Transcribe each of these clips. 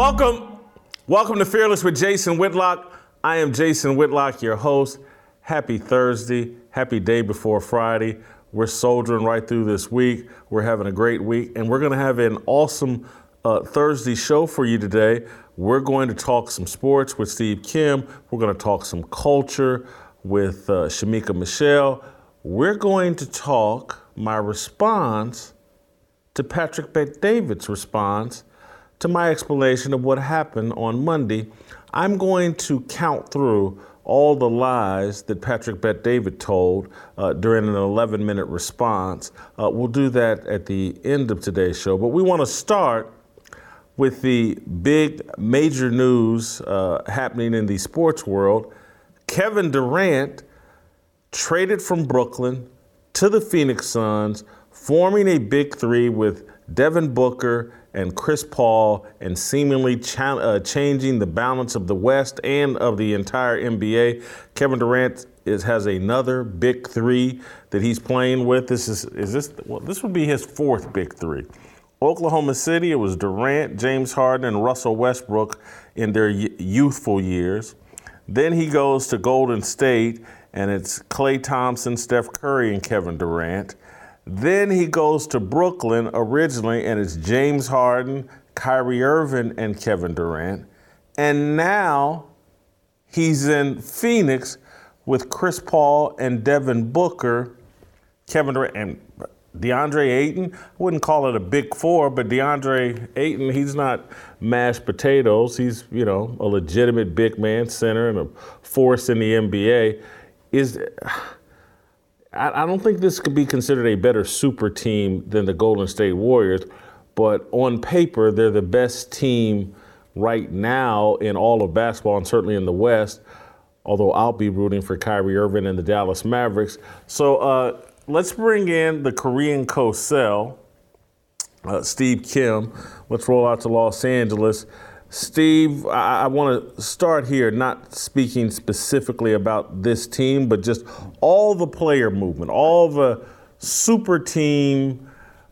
Welcome. Welcome to Fearless with Jason Whitlock. I am Jason Whitlock, your host. Happy Thursday. Happy day before Friday. We're soldiering right through this week. We're having a great week, and we're going to have an awesome uh, Thursday show for you today. We're going to talk some sports with Steve Kim. We're going to talk some culture with uh, Shemeka Michelle. We're going to talk my response to Patrick Bet David's response to my explanation of what happened on Monday. I'm going to count through all the lies that Patrick Bet David told uh, during an 11 minute response. Uh, we'll do that at the end of today's show. But we want to start with the big major news uh, happening in the sports world. Kevin Durant traded from Brooklyn to the Phoenix Suns, forming a big three with Devin Booker and Chris Paul, and seemingly uh, changing the balance of the West and of the entire NBA. Kevin Durant is, has another big three that he's playing with. This is is this well, this would be his fourth big three. Oklahoma City, it was Durant, James Harden, and Russell Westbrook in their y- youthful years. Then he goes to Golden State, and it's Klay Thompson, Steph Curry, and Kevin Durant. Then he goes to Brooklyn originally, and it's James Harden, Kyrie Irving, and Kevin Durant. And now he's in Phoenix with Chris Paul and Devin Booker, Kevin Durant, and DeAndre Ayton. I wouldn't call it a big four, but DeAndre Ayton, he's not mashed potatoes. He's, you know, a legitimate big man center and a force in the NBA. Is I, I don't think this could be considered a better super team than the Golden State Warriors, but on paper, they're the best team right now in all of basketball and certainly in the West. Although I'll be rooting for Kyrie Irving and the Dallas Mavericks. So uh, let's bring in the Korean Cosell, uh, Steve Kim. Let's roll out to Los Angeles. Steve, I, I want to start here, not speaking specifically about this team, but just all the player movement, all the super team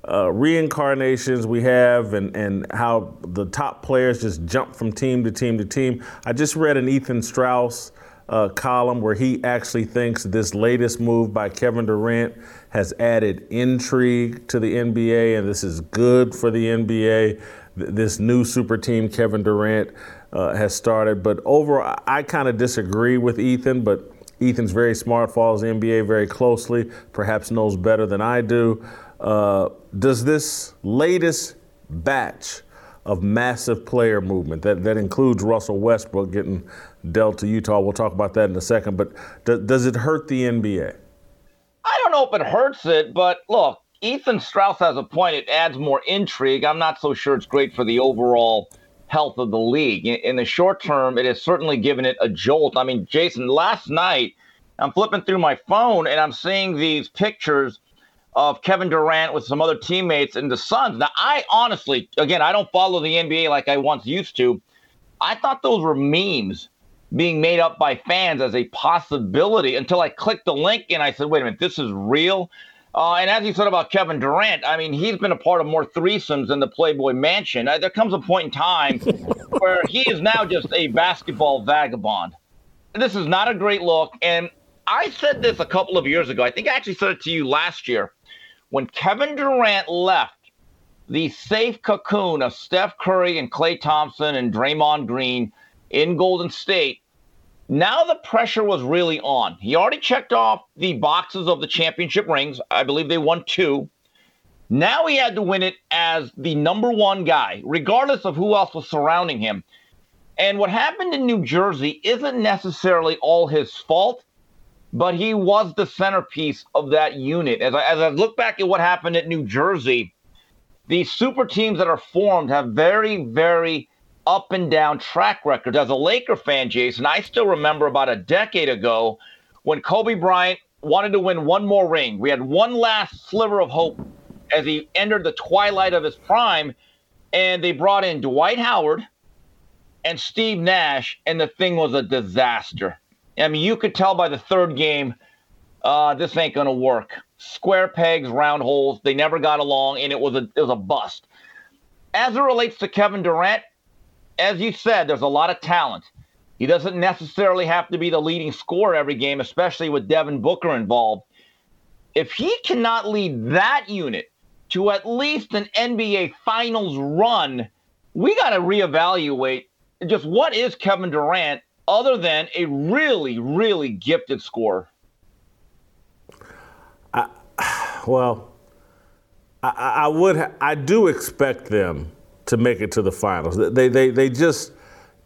uh, reincarnations we have, and, and how the top players just jump from team to team to team. I just read an Ethan Strauss uh, column where he actually thinks this latest move by Kevin Durant has added intrigue to the NBA, and this is good for the NBA. Th- This new super team Kevin Durant uh, has started, but overall, I kind of disagree with Ethan. But Ethan's very smart, follows the NBA very closely, perhaps knows better than I do. Uh, does this latest batch of massive player movement that, that includes Russell Westbrook getting dealt to Utah. We'll talk about that in a second. But do, does it hurt the NBA? I don't know if it hurts it, but look, Ethan Strauss has a point. It adds more intrigue. I'm not so sure it's great for the overall health of the league. In, the short term, it has certainly given it a jolt. I mean, Jason, last night, I'm flipping through my phone and I'm seeing these pictures of Kevin Durant with some other teammates in the Suns. Now, I honestly, again, I don't follow the NBA like I once used to. I thought those were memes being made up by fans as a possibility until I clicked the link and I said, wait a minute, this is real. Uh, and as you said about Kevin Durant, I mean, he's been a part of more threesomes than the Playboy Mansion. Uh, there comes a point in time where he is now just a basketball vagabond. This is not a great look. And I said this a couple of years ago. I think I actually said it to you last year. When Kevin Durant left the safe cocoon of Steph Curry and Klay Thompson and Draymond Green in Golden State, now the pressure was really on. He already checked off the boxes of the championship rings. I believe they won two. Now he had to win it as the number one guy, regardless of who else was surrounding him. And what happened in New Jersey isn't necessarily all his fault, but he was the centerpiece of that unit. As I, as I look back at what happened at New Jersey, these super teams that are formed have very, very up and down track records. As a Laker fan, Jason, I still remember about a decade ago when Kobe Bryant wanted to win one more ring. We had one last sliver of hope as he entered the twilight of his prime, and they brought in Dwight Howard and Steve Nash, and the thing was a disaster. I mean, you could tell by the third game, uh, this ain't gonna work. Square pegs, round holes. They never got along, and it was a it was a bust. As it relates to Kevin Durant, as you said, there's a lot of talent. He doesn't necessarily have to be the leading scorer every game, especially with Devin Booker involved. If he cannot lead that unit to at least an NBA Finals run, we got to reevaluate just what is Kevin Durant other than a really, really gifted scorer. I, well, I, I would, I do expect them to make it to the finals. They, they, they just,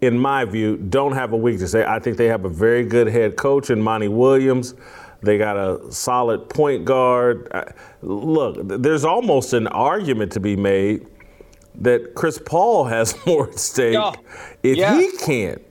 in my view, don't have a weakness. I think they have a very good head coach in Monty Williams. They got a solid point guard. Look, there's almost an argument to be made that Chris Paul has more at stake oh, if yeah. he can't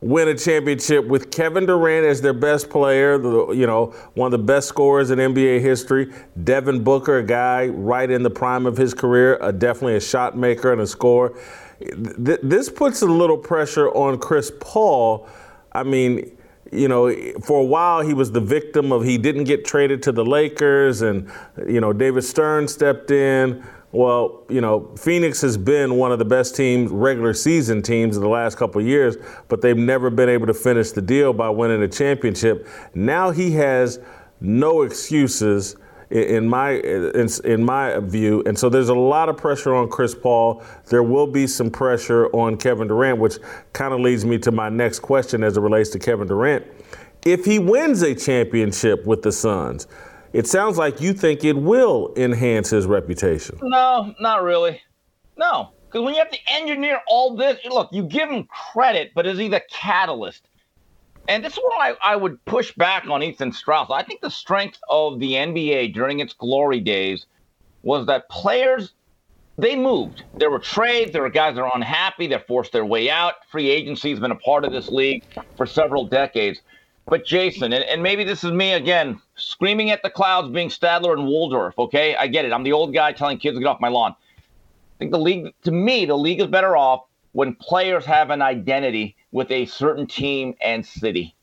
win a championship with Kevin Durant as their best player, the, you know, one of the best scorers in NBA history. Devin Booker, a guy right in the prime of his career, a, definitely a shot maker and a scorer. Th- this puts a little pressure on Chris Paul. I mean, you know, for a while he was the victim of he didn't get traded to the Lakers, and you know David Stern stepped in. Well, you know, Phoenix has been one of the best teams, regular season teams, in the last couple years, but they've never been able to finish the deal by winning a championship. Now he has no excuses in my in, in, my view, and so there's a lot of pressure on Chris Paul. There will be some pressure on Kevin Durant, which kind of leads me to my next question as it relates to Kevin Durant. If he wins a championship with the Suns, it sounds like you think it will enhance his reputation. No, not really. No, because when you have to engineer all this, look, you give him credit, but is he the catalyst? And this is where I, I would push back on Ethan Strauss. I think the strength of the NBA during its glory days was that players they moved. There were trades. There were guys that are unhappy. They forced their way out. Free agency has been a part of this league for several decades. But Jason, and, and maybe this is me again, screaming at the clouds, being Statler and Waldorf. Okay, I get it. I'm the old guy telling kids to get off my lawn. I think the league, to me, the league is better off when players have an identity with a certain team and city.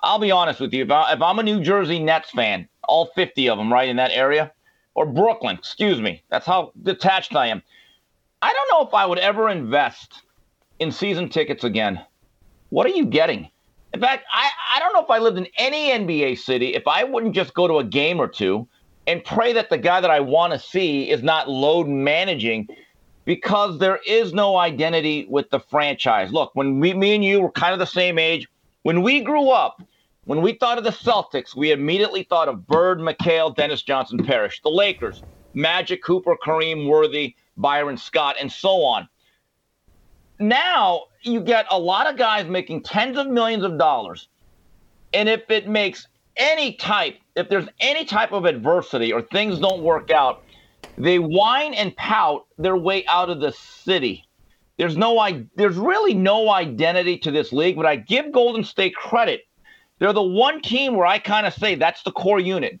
I'll be honest with you. If, I, if I'm a New Jersey Nets fan, all 50 of them, right in that area, or Brooklyn, excuse me, that's how detached I am. I don't know if I would ever invest in season tickets again. What are you getting? In fact, I, I don't know if I lived in any NBA city if I wouldn't just go to a game or two and pray that the guy that I want to see is not load managing because there is no identity with the franchise. Look, when we, me and you were kind of the same age, when we grew up, when we thought of the Celtics, we immediately thought of Bird, McHale, Dennis Johnson, Parrish. The Lakers, Magic, Cooper, Kareem, Worthy, Byron Scott, and so on now you get a lot of guys making tens of millions of dollars. And if it makes any type, if there's any type of adversity or things don't work out, they whine and pout their way out of the city. There's no I there's really no identity to this league, but I give Golden State credit. They're the one team where I kind of say that's the core unit.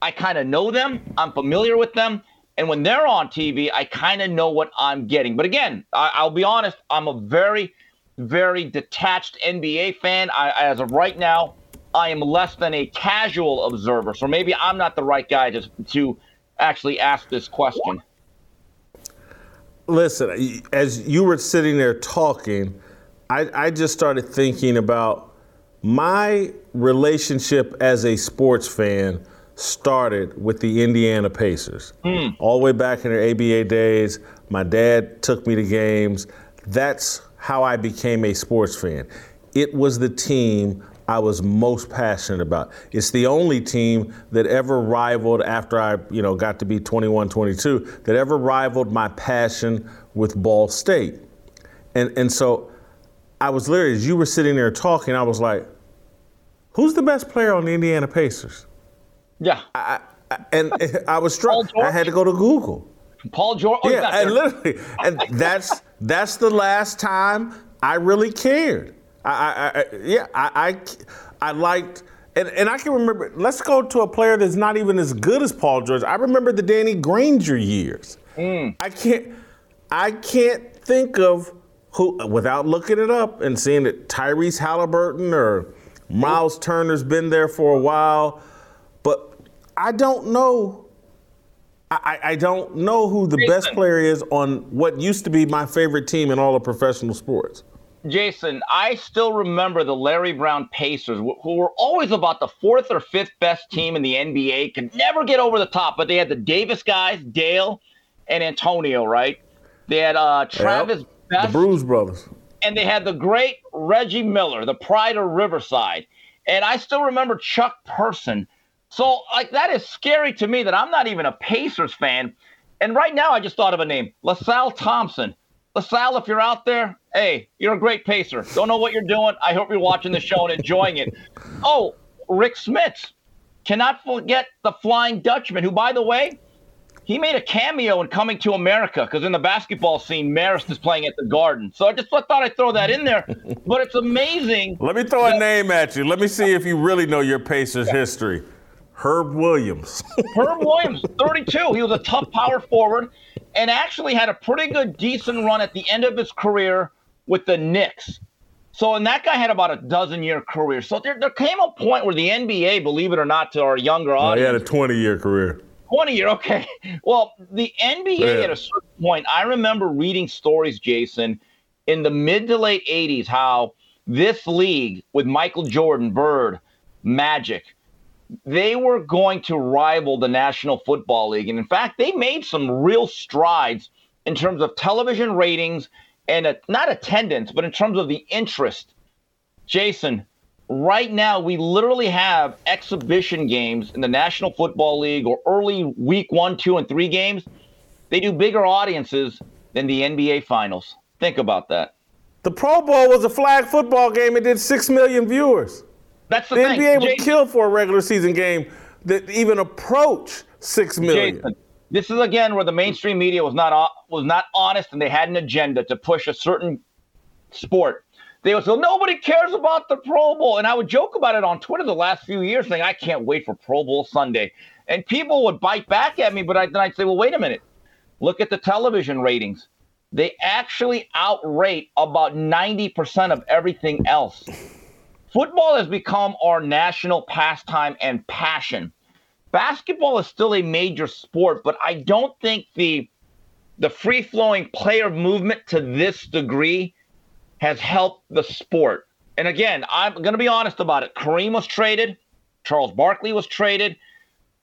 I kind of know them, I'm familiar with them, and when they're on TV, I kind of know what I'm getting. But again, I, will be honest, I'm a very, very detached NBA fan. I, as of right now, I am less than a casual observer. So maybe I'm not the right guy to, to actually ask this question. Listen, as you were sitting there talking, I, I just started thinking about my relationship as a sports fan started with the Indiana Pacers. Mm. All the way back in their ABA days, my dad took me to games. That's how I became a sports fan. It was the team I was most passionate about. It's the only team that ever rivaled after I, you know, got to be 21, 22, that ever rivaled my passion with Ball State. And and so I was literally as you were sitting there talking, I was like, who's the best player on the Indiana Pacers? Yeah. I, I, and I was struck. I had to go to Google. Paul George. Oh, yeah, and literally, and that's that's the last time I really cared. I, I, I yeah, I, I, I liked. And, and I can remember, let's go to a player that's not even as good as Paul George. I remember the Danny Granger years. Mm. I can't I can't think of who without looking it up and seeing that Tyrese Halliburton or Miles Turner's been there for a while. I don't know I, I don't know who the Jason. best player is on what used to be my favorite team in all of professional sports. Jason, I still remember the Larry Brown Pacers, who were always about the fourth or fifth best team in the NBA, could never get over the top, but they had the Davis guys, Dale and Antonio, right? They had uh, Travis yep. Best. The Bruise Brothers. And they had the great Reggie Miller, the pride of Riverside. And I still remember Chuck Person. So, like, that is scary to me that I'm not even a Pacers fan. And right now, I just thought of a name LaSalle Thompson. LaSalle, if you're out there, hey, you're a great pacer. Don't know what you're doing. I hope you're watching the show and enjoying it. Oh, Rick Smits. Cannot forget the Flying Dutchman, who, by the way, he made a cameo in Coming to America because in the basketball scene, Marist is playing at the Garden. So I just thought I'd throw that in there. But it's amazing. Let me throw that- a name at you. Let me see if you really know your Pacers history. Herb Williams. Herb Williams, 32. He was a tough power forward and actually had a pretty good, decent run at the end of his career with the Knicks. So, and that guy had about a dozen year career. So there, there came a point where the NBA, believe it or not, to our younger audience. he had a 20 year career. 20 year, okay. Well, the NBA yeah. at a certain point, I remember reading stories, Jason, in the mid to late 80s, how this league with Michael Jordan, Bird, Magic, they were going to rival the National Football League. And in fact, they made some real strides in terms of television ratings and a, not attendance, but in terms of the interest. Jason, right now we literally have exhibition games in the National Football League or early week one, two, and three games. They do bigger audiences than the NBA Finals. Think about that. The Pro Bowl was a flag football game. It did six million viewers. That's the, the thing. NBA would kill for a regular season game that even approach six million. Jason, this is again where the mainstream media was not was not honest and they had an agenda to push a certain sport. They would say, nobody cares about the Pro Bowl. And I would joke about it on Twitter the last few years, saying, I can't wait for Pro Bowl Sunday. And people would bite back at me, but I, then I'd say, well, wait a minute. Look at the television ratings. They actually outrate about 90% of everything else. Football has become our national pastime and passion. Basketball is still a major sport, but I don't think the the free flowing player movement to this degree has helped the sport. And again, I'm going to be honest about it. Kareem was traded, Charles Barkley was traded,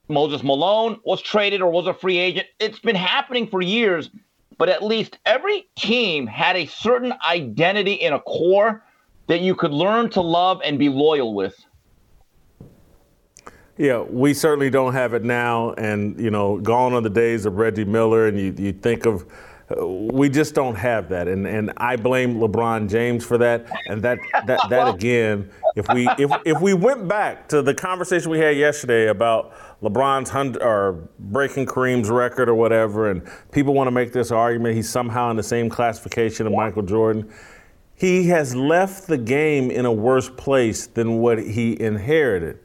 Moses Malone was traded or was a free agent. It's been happening for years, but at least every team had a certain identity in a core that you could learn to love and be loyal with. Yeah, we certainly don't have it now. And, you know, gone are the days of Reggie Miller, and you, you think of, uh, we just don't have that. And, and I blame LeBron James for that. And that, that, that again, if we, if, if we went back to the conversation we had yesterday about LeBron's hundred, or breaking Kareem's record or whatever, and people want to make this argument he's somehow in the same classification of Michael Jordan he has left the game in a worse place than what he inherited.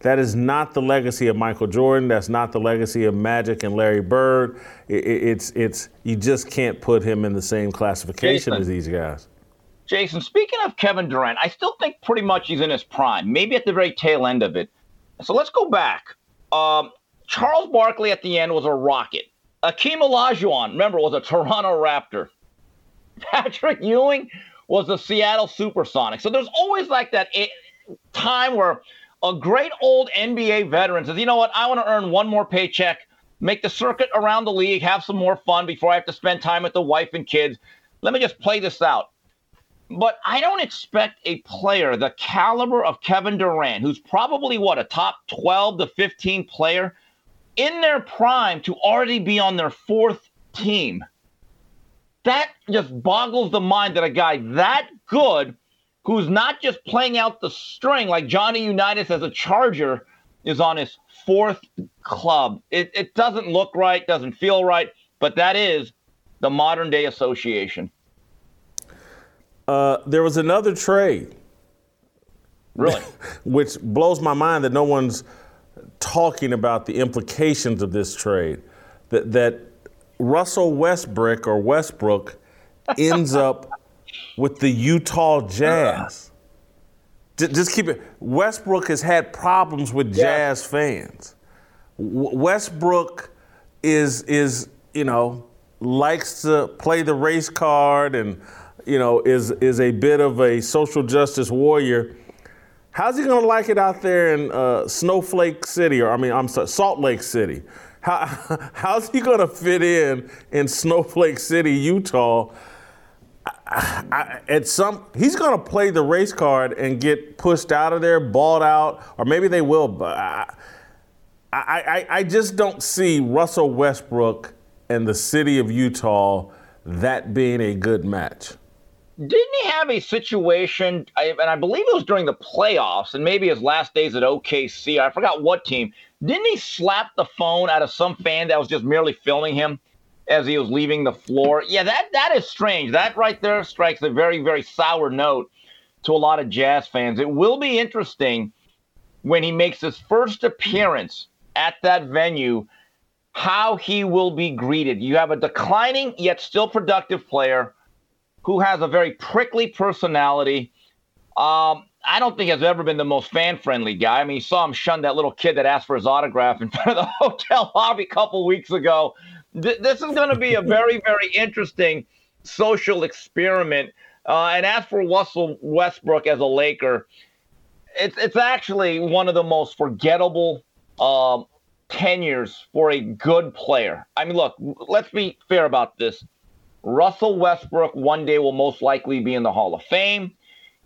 That is not the legacy of Michael Jordan. That's not the legacy of Magic and Larry Bird. it's it's you just can't put him in the same classification Jason, as these guys. Jason, speaking of Kevin Durant, I still think pretty much he's in his prime, maybe at the very tail end of it. So let's go back. Um, Charles Barkley at the end was a rocket. Akeem Olajuwon, remember, was a Toronto Raptor. Patrick Ewing was the Seattle Supersonics. So there's always like that time where a great old NBA veteran says, you know what, I want to earn one more paycheck, make the circuit around the league, have some more fun before I have to spend time with the wife and kids. Let me just play this out. But I don't expect a player the caliber of Kevin Durant, who's probably what, a top 12 to 15 player in their prime to already be on their fourth team that just boggles the mind that a guy that good, who's not just playing out the string like Johnny Unitas as a Charger, is on his fourth club. It, it doesn't look right, doesn't feel right, but that is the modern day association. Uh, there was another trade. Really? which blows my mind that no one's talking about the implications of this trade. That, that Russell Westbrook or Westbrook ends up with the Utah Jazz. Just keep it. Westbrook has had problems with Jazz fans. Westbrook is is you know likes to play the race card and you know is is a bit of a social justice warrior. How's he going to like it out there in uh, Snowflake City, or I mean, I'm sorry, Salt Lake City? How, how's he going to fit in in Snowflake City, Utah? I, I, at some, he's going to play the race card and get pushed out of there, balled out, or maybe they will. But I, I, I just don't see Russell Westbrook and the city of Utah that being a good match. Didn't he have a situation, and I believe it was during the playoffs, and maybe his last days at OKC? I forgot what team. Didn't he slap the phone out of some fan that was just merely filming him as he was leaving the floor? Yeah, that that is strange. That right there strikes a very very sour note to a lot of Jazz fans. It will be interesting when he makes his first appearance at that venue how he will be greeted. You have a declining yet still productive player who has a very prickly personality. Um, I don't think has ever been the most fan friendly guy. I mean, you saw him shun that little kid that asked for his autograph in front of the hotel lobby a couple weeks ago. Th- this is going to be a very, very interesting social experiment. Uh, and as for Russell Westbrook as a Laker, it's it's actually one of the most forgettable um, tenures for a good player. I mean, look, let's be fair about this. Russell Westbrook one day will most likely be in the Hall of Fame.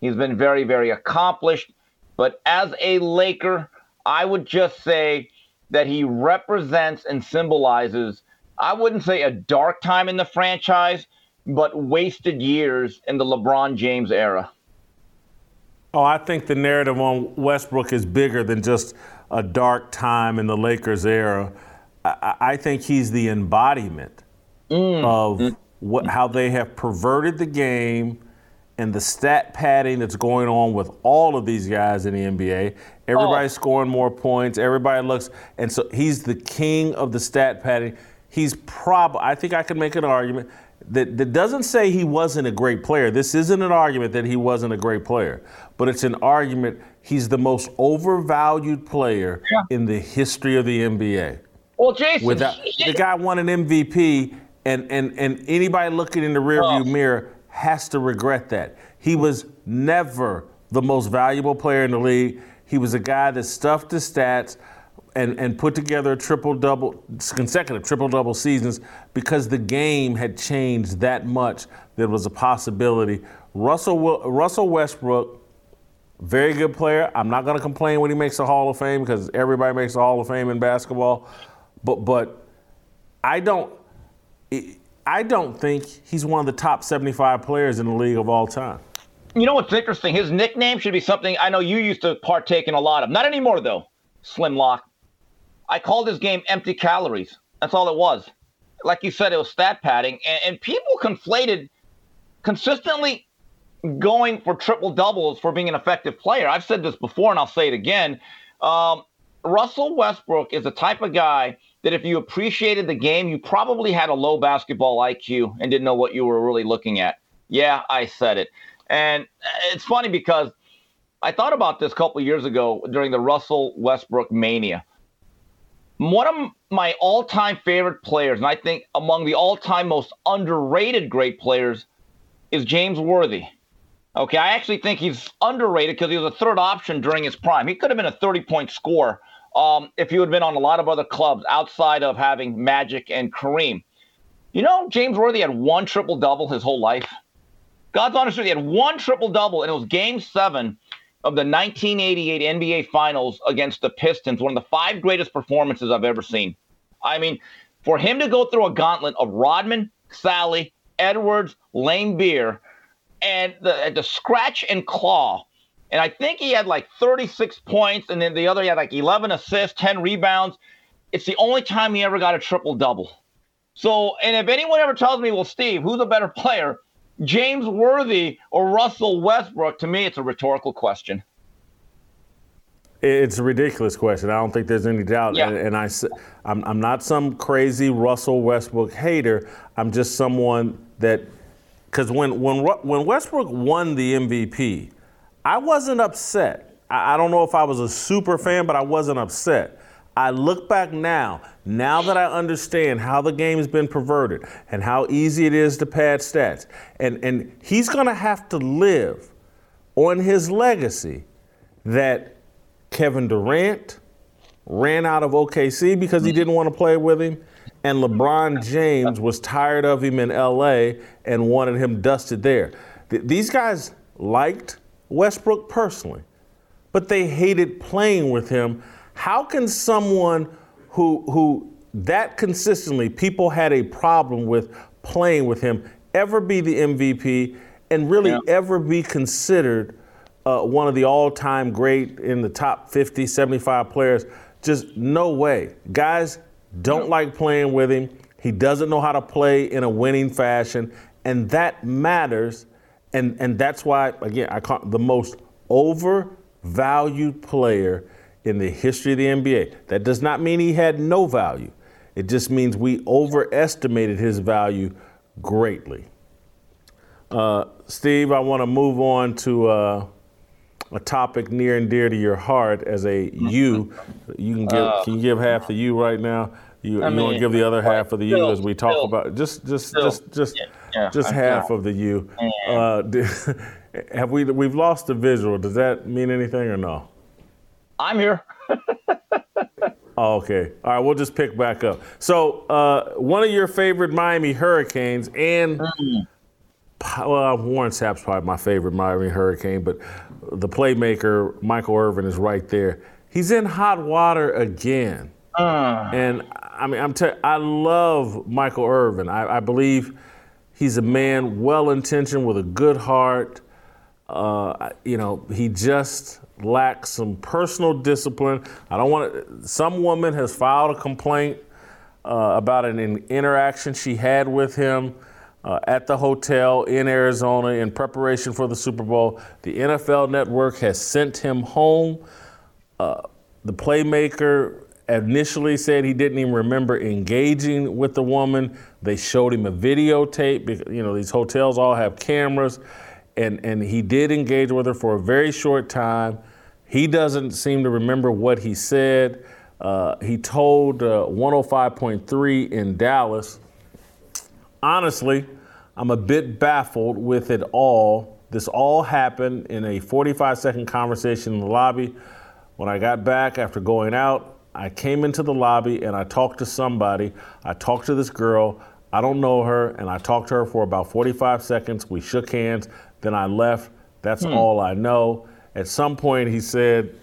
He's been very, very accomplished. But as a Laker, I would just say that he represents and symbolizes, I wouldn't say a dark time in the franchise, but wasted years in the LeBron James era. Oh, I think the narrative on Westbrook is bigger than just a dark time in the Lakers era. I, I think he's the embodiment mm. of mm what, how they have perverted the game and the stat padding that's going on with all of these guys in the NBA. Everybody's oh. scoring more points. Everybody looks, and so he's the king of the stat padding. He's probably, I think I can make an argument that, that doesn't say he wasn't a great player. This isn't an argument that he wasn't a great player, but it's an argument he's the most overvalued player yeah. in the history of the NBA. Well, Jason, Without, the guy won an MVP and and and anybody looking in the rearview oh. mirror has to regret that. He was never the most valuable player in the league. He was a guy that stuffed his stats and, and put together triple double consecutive triple double seasons because the game had changed that much that was a possibility. Russell Russell Westbrook, very good player. I'm not going to complain when he makes the Hall of Fame because everybody makes the Hall of Fame in basketball, but but I don't I don't think he's one of the top 75 players in the league of all time. You know what's interesting? His nickname should be something I know you used to partake in a lot of. Not anymore, though, Slim Lock. I called his game empty calories. That's all it was. Like you said, it was stat padding. And, and people conflated consistently going for triple doubles for being an effective player. I've said this before and I'll say it again. Um, Russell Westbrook is the type of guy that if you appreciated the game, you probably had a low basketball IQ and didn't know what you were really looking at. Yeah, I said it. And it's funny because I thought about this a couple years ago during the Russell Westbrook mania. One of my all time favorite players, and I think among the all time most underrated great players, is James Worthy. Okay, I actually think he's underrated because he was a third option during his prime. He could have been a 30 point scorer um, if you had been on a lot of other clubs outside of having Magic and Kareem. You know, James Worthy had one triple double his whole life. God's honest truth, he had one triple double, and it was game seven of the 1988 NBA Finals against the Pistons, one of the five greatest performances I've ever seen. I mean, for him to go through a gauntlet of Rodman, Salley, Edwards, Laimbeer, and the, the scratch and claw and I think he had like 36 points, and then the other he had like 11 assists, 10 rebounds. It's the only time he ever got a triple double. So, and if anyone ever tells me, well, Steve, who's a better player, James Worthy or Russell Westbrook, to me, it's a rhetorical question. It's a ridiculous question. I don't think there's any doubt. Yeah. And, I, I'm, I'm not some crazy Russell Westbrook hater. I'm just someone that, because when, when, when Westbrook won the MVP, I wasn't upset. I, I don't know if I was a super fan, but I wasn't upset. I look back now, now that I understand how the game has been perverted and how easy it is to pad stats, and, and he's going to have to live on his legacy that Kevin Durant ran out of OKC because he didn't want to play with him, and LeBron James was tired of him in LA and wanted him dusted there. Th- these guys liked Westbrook personally, but they hated playing with him. How can someone who who that consistently people had a problem with playing with him ever be the MVP and really yeah. ever be considered uh, one of the all-time great in the top 50, 75 players? Just no way. Guys don't like playing with him. He doesn't know how to play in a winning fashion, and that matters. And and that's why again I call the most overvalued player in the history of the NBA. That does not mean he had no value. It just means we overestimated his value greatly. Uh, Steve, I want to move on to uh, a topic near and dear to your heart as a you. You can give uh, can you give half the you right now? You, I you want to give the other half of the you as we talk still, about just just still, just just yeah, yeah, just half of the you. Uh, have we we've lost the visual? Does that mean anything or no? I'm here. oh, okay. All right, we'll just pick back up. So, uh, one of your favorite Miami Hurricanes, and mm. well, Warren Sapp's probably my favorite Miami Hurricane, but the playmaker Michael Irvin is right there. He's in hot water again, uh. and I mean, I'm t- I love Michael Irvin. I, I believe he's a man well intentioned with a good heart. Uh, you know, he just lacks some personal discipline. I don't want. Some woman has filed a complaint uh, about an interaction she had with him uh, at the hotel in Arizona in preparation for the Super Bowl. The NFL Network has sent him home. Uh, the playmaker initially said he didn't even remember engaging with the woman. They showed him a videotape. You know, these hotels all have cameras. And, and he did engage with her for a very short time. He doesn't seem to remember what he said. Uh, he told uh, 105.3 in Dallas, honestly, I'm a bit baffled with it all. This all happened in a 45 second conversation in the lobby. When I got back after going out, I came into the lobby and I talked to somebody. I talked to this girl. I don't know her, and I talked to her for about 45 seconds. We shook hands. Then I left. That's hmm. all I know. At some point, he said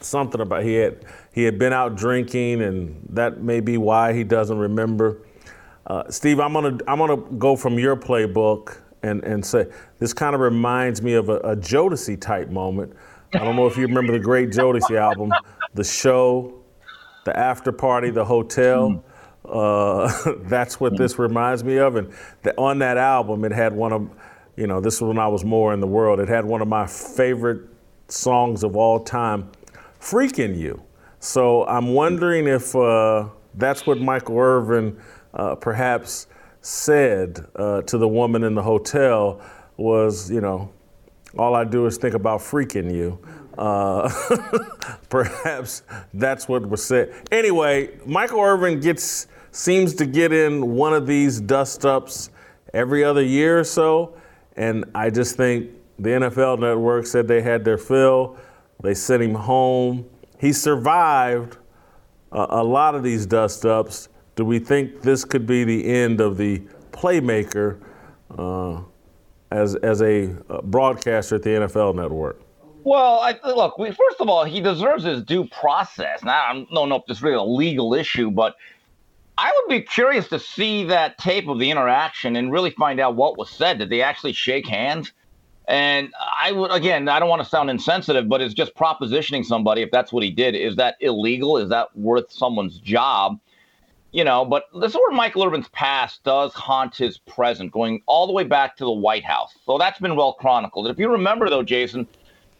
something about he had he had been out drinking, and that may be why he doesn't remember. Uh, Steve, I'm gonna I'm gonna go from your playbook and and say this kind of reminds me of a, a Jodeci type moment. I don't know if you remember the great Jodeci album, the show, the after party, the hotel. Hmm. Uh, that's what this reminds me of. And the, on that album, it had one of, you know, this was when I was more in the world. It had one of my favorite songs of all time, Freaking You. So I'm wondering if uh, that's what Michael Irvin uh, perhaps said uh, to the woman in the hotel was, you know, all I do is think about freaking you. Uh, perhaps that's what was said. Anyway, Michael Irvin gets seems to get in one of these dust ups every other year or so, and I just think the NFL network said they had their fill. They sent him home. He survived a, a lot of these dust ups. Do we think this could be the end of the playmaker uh, as, as a broadcaster at the NFL network? Well, I, look, we, first of all, he deserves his due process. Now, I don't know if this is really a legal issue, but I would be curious to see that tape of the interaction and really find out what was said. Did they actually shake hands? And I would, again, I don't want to sound insensitive, but it's just propositioning somebody if that's what he did. Is that illegal? Is that worth someone's job? You know, but this is where Michael Irvin's past does haunt his present, going all the way back to the White House. So that's been well chronicled. If you remember, though, Jason,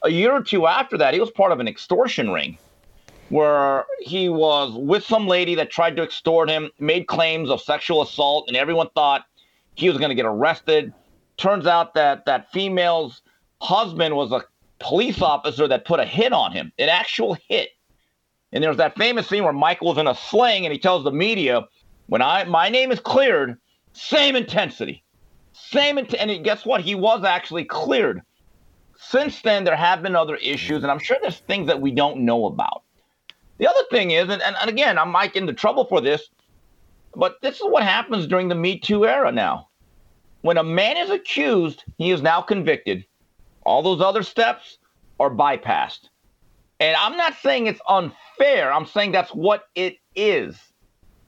a year or two after that, he was part of an extortion ring where he was with some lady that tried to extort him, made claims of sexual assault, and everyone thought he was going to get arrested turns out that that female's husband was a police officer that put a hit on him, an actual hit. And there's that famous scene where Michael's in a sling and he tells the media, "When I my name is cleared, same intensity, same int-, and guess what? He was actually cleared. Since then, there have been other issues, and I'm sure there's things that we don't know about. The other thing is, and, and, and again, I might get into trouble for this, but this is what happens during the Me Too era now. When a man is accused, he is now convicted. All those other steps are bypassed. And I'm not saying it's unfair. I'm saying that's what it is.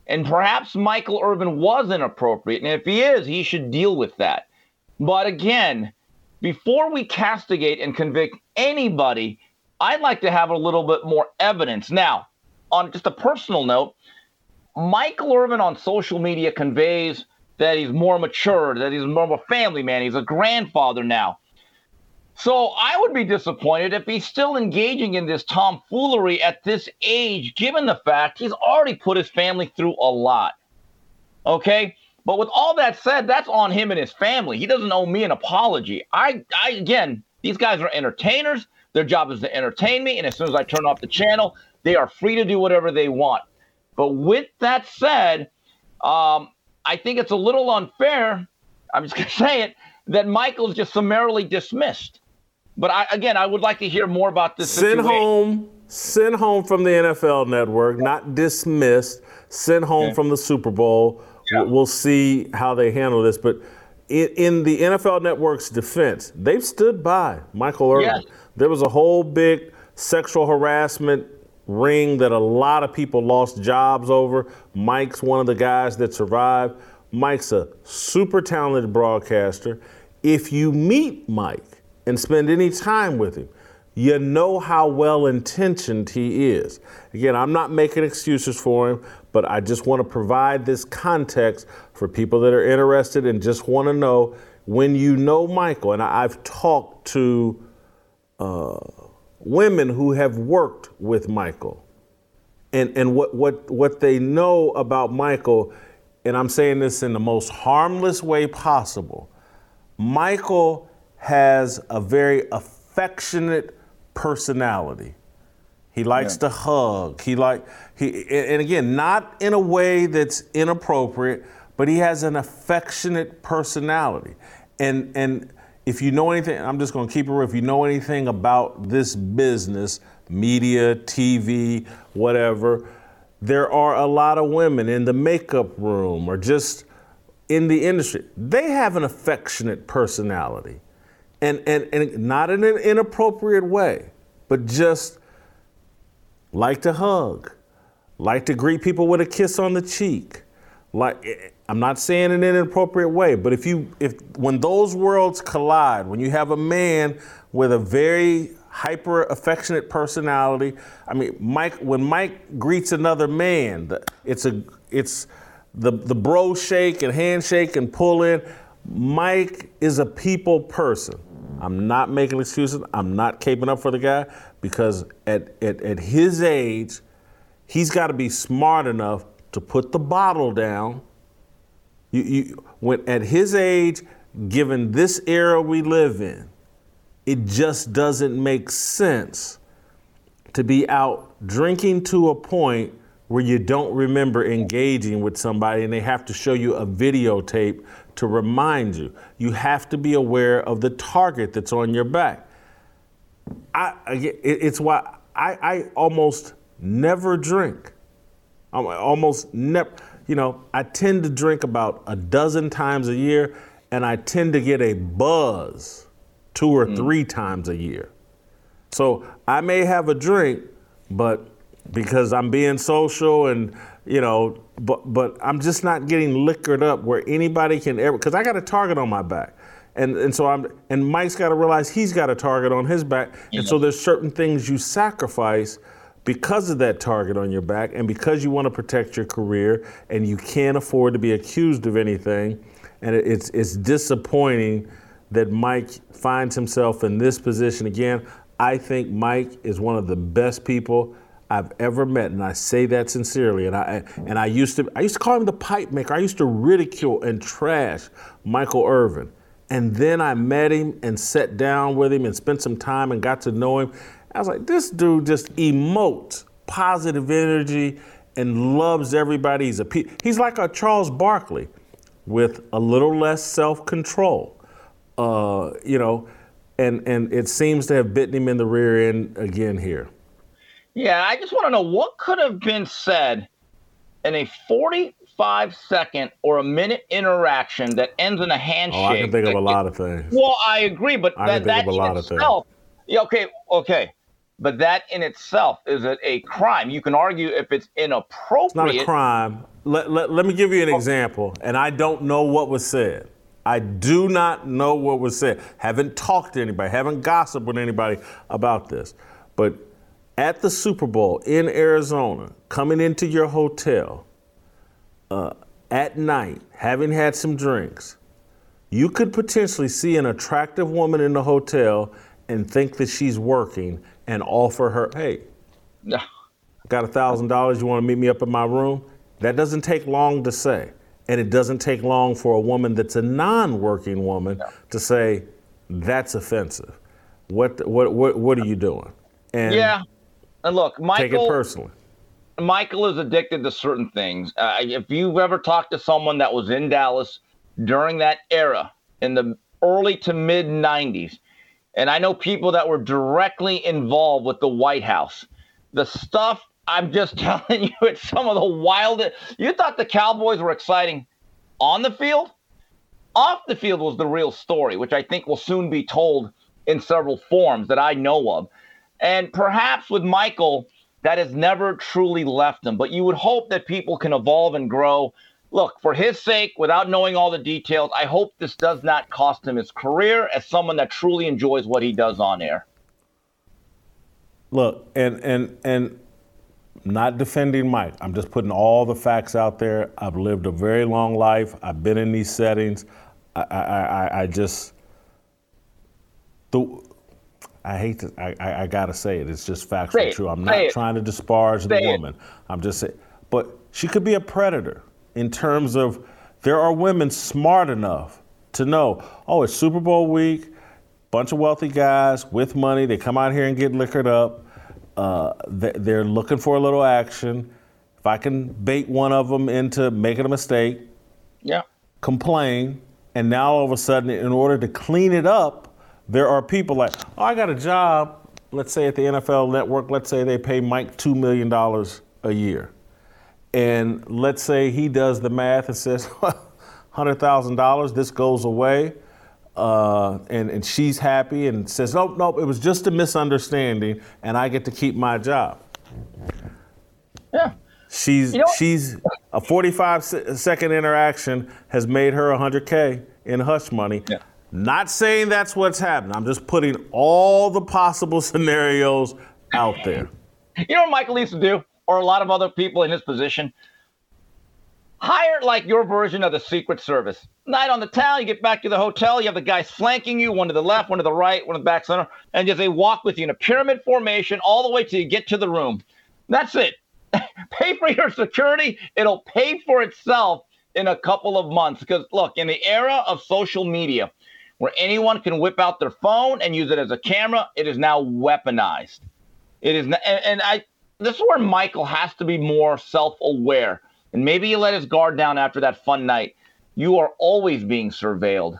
And perhaps Michael Irvin was inappropriate. And if he is, he should deal with that. But again, before we castigate and convict anybody, I'd like to have a little bit more evidence. Now, on just a personal note, Michael Irvin on social media conveys that he's more mature, that he's more of a family man, he's a grandfather now. So I would be disappointed if he's still engaging in this tomfoolery at this age, given the fact he's already put his family through a lot. Okay? But with all that said, that's on him and his family. He doesn't owe me an apology. I, I again, these guys are entertainers. Their job is to entertain me. And as soon as I turn off the channel, they are free to do whatever they want. But with that said, um, I think it's a little unfair. I'm just going to say it that Michael's just summarily dismissed. But I, again, I would like to hear more about this. Send situation. home, send home from the NFL Network, not dismissed. Send home okay. from the Super Bowl. Yeah. We'll see how they handle this. But in, in, the NFL Network's defense, they've stood by Michael Irvin. Yes. There was a whole big sexual harassment ring that a lot of people lost jobs over. Mike's one of the guys that survived. Mike's a super talented broadcaster. If you meet Mike and spend any time with him, you know how well intentioned he is. Again, I'm not making excuses for him, but I just want to provide this context for people that are interested and just want to know when you know Michael, and I've talked to uh, women who have worked with Michael. And, and what, what, what they know about Michael, and I'm saying this in the most harmless way possible, Michael has a very affectionate personality. He likes yeah. to hug. He like he and again, not in a way that's inappropriate, but he has an affectionate personality. And and if you know anything, I'm just going to keep it real. If you know anything about this business, media, TV, whatever, there are a lot of women in the makeup room or just in the industry. They have an affectionate personality. And, and, and not in an inappropriate way, but just like to hug, like to greet people with a kiss on the cheek, like eh, eh, I'm not saying it in an inappropriate way, but if you if when those worlds collide, when you have a man with a very hyper affectionate personality, I mean Mike when Mike greets another man, it's a it's the the bro shake and handshake and pull in. Mike is a people person. I'm not making excuses. I'm not caping up for the guy because at, at, at his age, he's got to be smart enough to put the bottle down. You, you, when, at his age, given this era we live in, it just doesn't make sense to be out drinking to a point where you don't remember engaging with somebody and they have to show you a videotape to remind you. You have to be aware of the target that's on your back. I, it's why I, I almost never drink. I'm almost never, you know, I tend to drink about a dozen times a year and I tend to get a buzz two or mm. three times a year. So I may have a drink, but because I'm being social and, you know, but, but I'm just not getting liquored up where anybody can ever, because I got a target on my back. And, and so I'm, and Mike's got to realize he's got a target on his back. Yeah. And so there's certain things you sacrifice because of that target on your back and because you want to protect your career and you can't afford to be accused of anything. And it's, it's disappointing that Mike finds himself in this position again. I think Mike is one of the best people I've ever met, and I say that sincerely. And I and I used to I used to call him the pipe maker. I used to ridicule and trash Michael Irvin. And then I met him and sat down with him and spent some time and got to know him. I was like, this dude just emotes positive energy and loves everybody. He's a he's like a Charles Barkley with a little less self-control. Uh, you know, and and it seems to have bitten him in the rear end again here. Yeah, I just want to know what could have been said in a 45 second or a minute interaction that ends in a handshake. Oh, I can think of a lot of things. Well, I agree, but I that, that in itself, yeah, okay, okay. But that in itself is a, a, crime. You can argue if it's inappropriate. It's not a crime. Let, let, let me give you an oh. example, and I don't know what was said. I do not know what was said. Haven't talked to anybody, haven't gossiped with anybody about this. But at the Super Bowl in Arizona, coming into your hotel uh, at night, having had some drinks, you could potentially see an attractive woman in the hotel and think that she's working and offer her, hey, no. got a thousand dollars, you want to meet me up in my room? That doesn't take long to say. And it doesn't take long for a woman that's a non-working woman no. to say, that's offensive. What, what, what, what are you doing? And yeah. And look, Michael. Take it personally. Michael is addicted to certain things. Uh, if you've ever talked to someone that was in Dallas during that era in the early to mid 90s, and I know people that were directly involved with the White House. The stuff I'm just telling you, it's some of the wildest. You thought the Cowboys were exciting on the field? Off the field was the real story, which I think will soon be told in several forms that I know of. And perhaps with Michael, that has never truly left him. But you would hope that people can evolve and grow look, for his sake, without knowing all the details, I hope this does not cost him his career as someone that truly enjoys what he does on air. Look, and and and not defending Mike. I'm just putting all the facts out there. I've lived a very long life. I've been in these settings. I I, I, I just the I hate to I, I, I gotta say it. It's just factually true. I'm not trying to disparage say the woman. It. I'm just saying but she could be a predator in terms of there are women smart enough to know, oh, it's Super Bowl week, bunch of wealthy guys with money, they come out here and get liquored up. Uh, they're looking for a little action. If I can bait one of them into making a mistake, yeah, complain, and now all of a sudden, in order to clean it up, there are people like, oh, I got a job. Let's say at the NFL Network, let's say they pay Mike two million dollars a year and let's say he does the math and says, $100,000, this goes away, uh, and, and she's happy and says, nope, nope, it was just a misunderstanding, and I get to keep my job. Yeah. She's, you know she's a 45 second interaction has made her 100K in hush money. Yeah. Not saying that's what's happening. I'm just putting all the possible scenarios out there. You know what Michael needs to do? Or a lot of other people in his position. Hire like your version of the Secret Service. Night on the town, you get back to the hotel, you have the guys flanking you, one to the left, one to the right, one to the back center, and just they walk with you in a pyramid formation all the way till you get to the room. That's it. pay for your security. It'll pay for itself in a couple of months. Because look, in the era of social media, where anyone can whip out their phone and use it as a camera, it is now weaponized. It is, not, and, and I this is where Michael has to be more self aware. And maybe he let his guard down after that fun night. You are always being surveilled.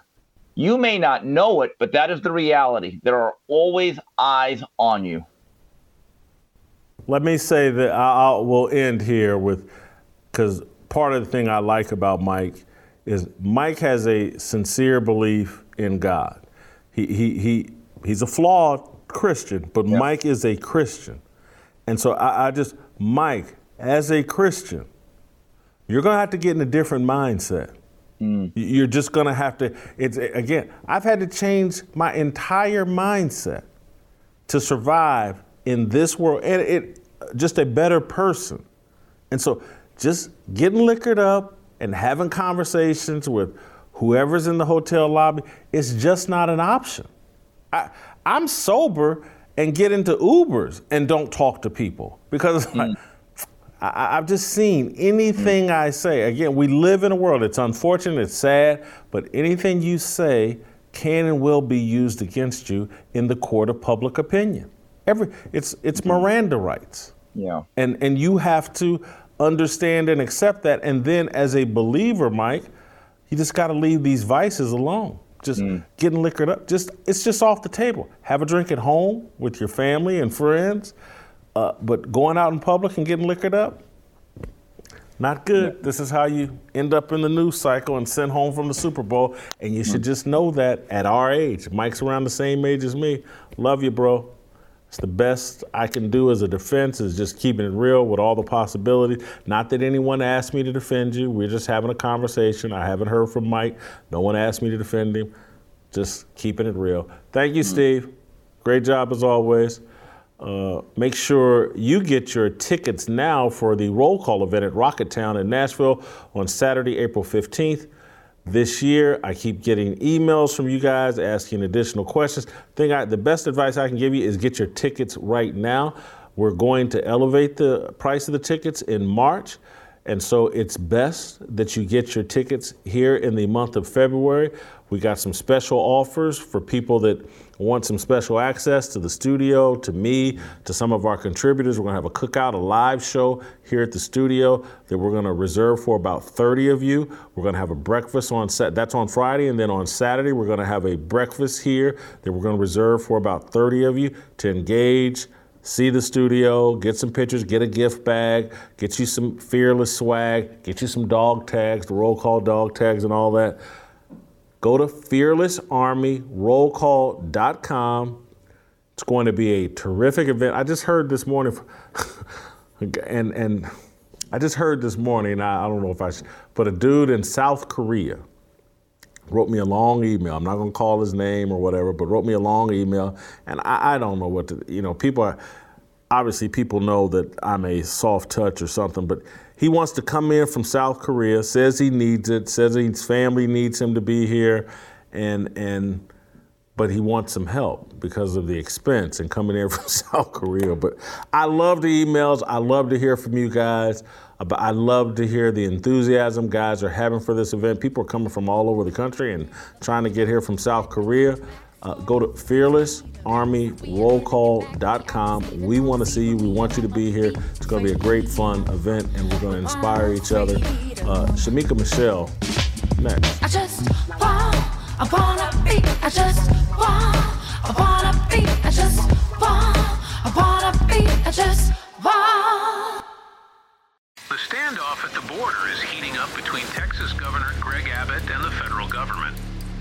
You may not know it, but that is the reality. There are always eyes on you. Let me say that I will end here with because part of the thing I like about Mike is Mike has a sincere belief in God. He he he he's a flawed Christian, but. Mike is a Christian. And so I, I just, Mike, as a Christian, you're going to have to get in a different mindset. Mm. You're just going to have to, it's again, I've had to change my entire mindset to survive in this world and it just a better person. And so just getting liquored up and having conversations with whoever's in the hotel lobby is just not an option. I, I'm sober and get into Ubers and don't talk to people because mm. I, have just seen anything mm. I say. Again, we live in a world. It's unfortunate, it's sad, but anything you say can and will be used against you in the court of public opinion. Every it's it's mm. Miranda rights. Yeah. And and you have to understand and accept that. And then as a believer, Mike, you just got to leave these vices alone. Just mm. getting liquored up, just it's just off the table. Have a drink at home with your family and friends, uh, but going out in public and getting liquored up, not good. This is how you end up in the news cycle and sent home from the Super Bowl. And you should mm. just know that at our age. Mike's around the same age as me. Love you, bro. It's the best I can do as a defense is just keeping it real with all the possibilities. Not that anyone asked me to defend you. We're just having a conversation. I haven't heard from Mike. No one asked me to defend him. Just keeping it real. Thank you, mm-hmm. Steve. Great job as always. Uh, make sure you get your tickets now for the roll call event at RocketTown in Nashville on Saturday, April 15th this year. I keep getting emails from you guys asking additional questions. Thing I, the best advice I can give you is get your tickets right now. We're going to elevate the price of the tickets in March. And so it's best that you get your tickets here in the month of February. We got some special offers for people that want some special access to the studio, to me, to some of our contributors. We're going to have a cookout, a live show here at the studio that we're going to reserve for about 30 of you. We're going to have a breakfast on set. That's on Friday, and then on Saturday we're going to have a breakfast here that we're going to reserve for about 30 of you to engage see the studio, get some pictures, get a gift bag, get you some fearless swag, get you some dog tags, the roll call dog tags and all that. Go to fearlessarmyrollcall.com. It's going to be a terrific event. I just heard this morning, and and I just heard this morning. I, I don't know if I should, but a dude in South Korea wrote me a long email. I'm not going to call his name or whatever, but wrote me a long email, and I, I don't know what to. You know, people are obviously people know that I'm a soft touch or something, but he wants to come in from South Korea, says he needs it, says his family needs him to be here, and and but he wants some help because of the expense and coming in from South Korea. But I love the emails. I love to hear from you guys. I love to hear the enthusiasm guys are having for this event. People are coming from all over the country and trying to get here from South Korea. Uh, go to fearlessarmyrollcall.com. We want to see you. We want you to be here. It's going to be a great, fun event, and we're going to inspire each other. Uh, Shemeka Michelle, next. I just want, I wanna be, I just want, I wanna be, I just want, I wanna be, I just want. The standoff at the border is heating up between Texas Governor Greg Abbott and the federal government.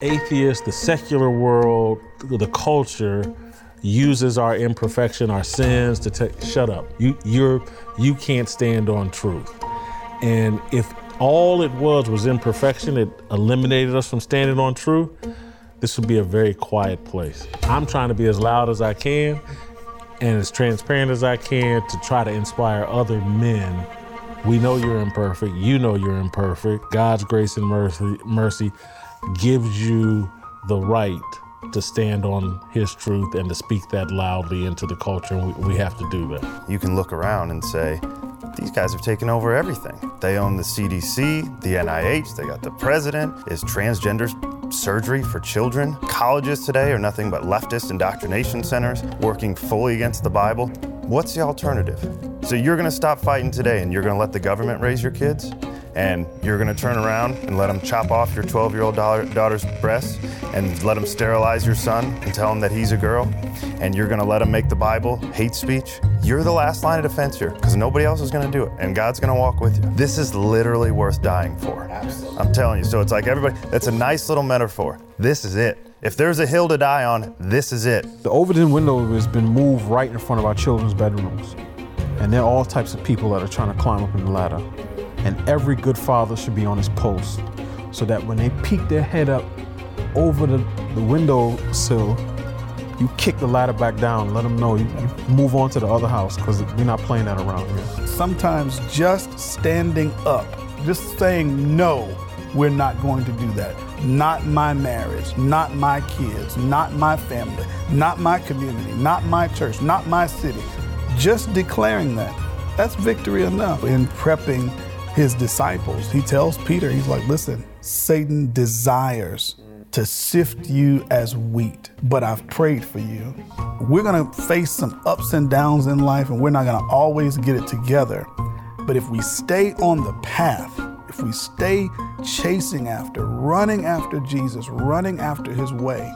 atheist, the secular world, the culture uses our imperfection, our sins to take. Shut up. You you're you can't stand on truth. And if all it was was imperfection, it eliminated us from standing on truth. This would be a very quiet place. I'm trying to be as loud as I can and as transparent as I can to try to inspire other men. We know you're imperfect. You know you're imperfect. God's grace and mercy, mercy gives you the right to stand on his truth and to speak that loudly into the culture. We, we have to do that. You can look around and say, these guys have taken over everything. They own the CDC, the NIH, they got the president. Is transgender surgery for children? Colleges today are nothing but leftist indoctrination centers working fully against the Bible. What's the alternative? So you're gonna stop fighting today and you're gonna let the government raise your kids? And you're going to turn around and let them chop off your 12 year old daughter's breasts and let them sterilize your son and tell him that he's a girl, and you're going to let them make the Bible hate speech, you're the last line of defense here because nobody else is going to do it, and God's going to walk with you. This is literally worth dying for. Absolutely. I'm telling you. So it's like everybody, that's a nice little metaphor. This is it. If there's a hill to die on, this is it. The Overton window has been moved right in front of our children's bedrooms. And there are all types of people that are trying to climb up in the ladder. And every good father should be on his post so that when they peek their head up over the, the window sill, you kick the ladder back down, let them know you, you move on to the other house because we're not playing that around here. Sometimes just standing up, just saying no, we're not going to do that. Not my marriage, not my kids, not my family, not my community, not my church, not my city. Just declaring that, that's victory enough. In prepping his disciples, he tells Peter, he's like, listen, Satan desires to sift you as wheat, but I've prayed for you. We're gonna face some ups and downs in life, and we're not gonna always get it together. But if we stay on the path, if we stay chasing after, running after Jesus, running after his way,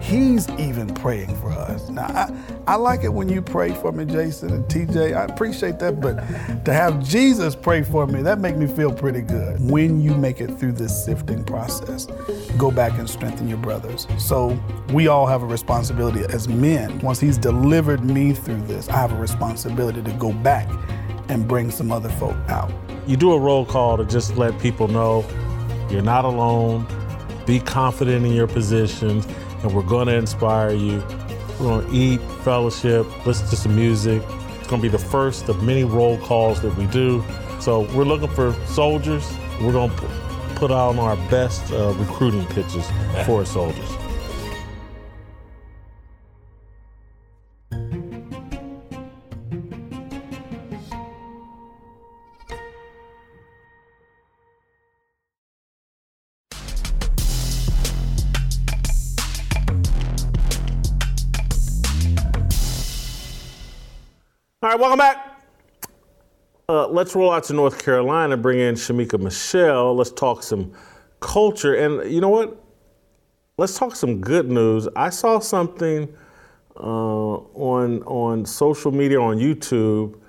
he's even praying for us. Now, I, I like it when you pray for me, Jason and TJ. I appreciate that, but to have Jesus pray for me, that makes me feel pretty good. When you make it through this sifting process, go back and strengthen your brothers. So we all have a responsibility as men. Once he's delivered me through this, I have a responsibility to go back and bring some other folk out. You do a roll call to just let people know you're not alone. Be confident in your positions, and we're going to inspire you. We're going to eat, fellowship, listen to some music. It's going to be the first of many roll calls that we do. So we're looking for soldiers. We're going to put out our best uh, recruiting pitches for soldiers. All right, welcome back. Uh, let's roll out to North Carolina, bring in Shemeka Michelle. Let's talk some culture. And you know what? Let's talk some good news. I saw something uh, on on social media on YouTube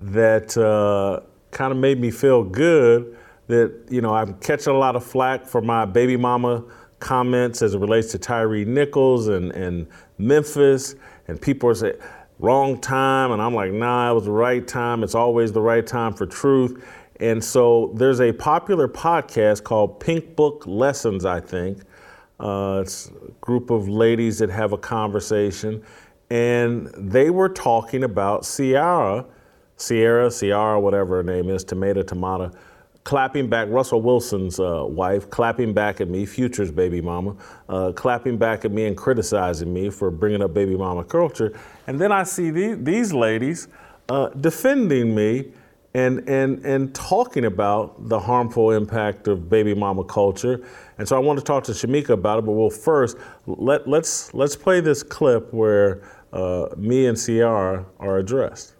that uh, kind of made me feel good. That you know I'm catching a lot of flack for my baby mama comments as it relates to Tyre Nichols and and Memphis, and people are saying wrong time. And I'm like, nah, it was the right time. It's always the right time for truth. And so there's a popular podcast called Pink Book Lessons, I think. Uh, it's a group of ladies that have a conversation. And they were talking about Ciara, Sierra, Ciara, whatever her name is, Tomato, Tomato clapping back, Russell Wilson's uh, wife, clapping back at me, Future's baby mama, uh, clapping back at me and criticizing me for bringing up baby mama culture. And then I see the, these ladies uh, defending me and, and, and talking about the harmful impact of baby mama culture. And so I want to talk to Shemeka about it, but we'll first, let, let's, let's play this clip where uh, me and Ciara are addressed.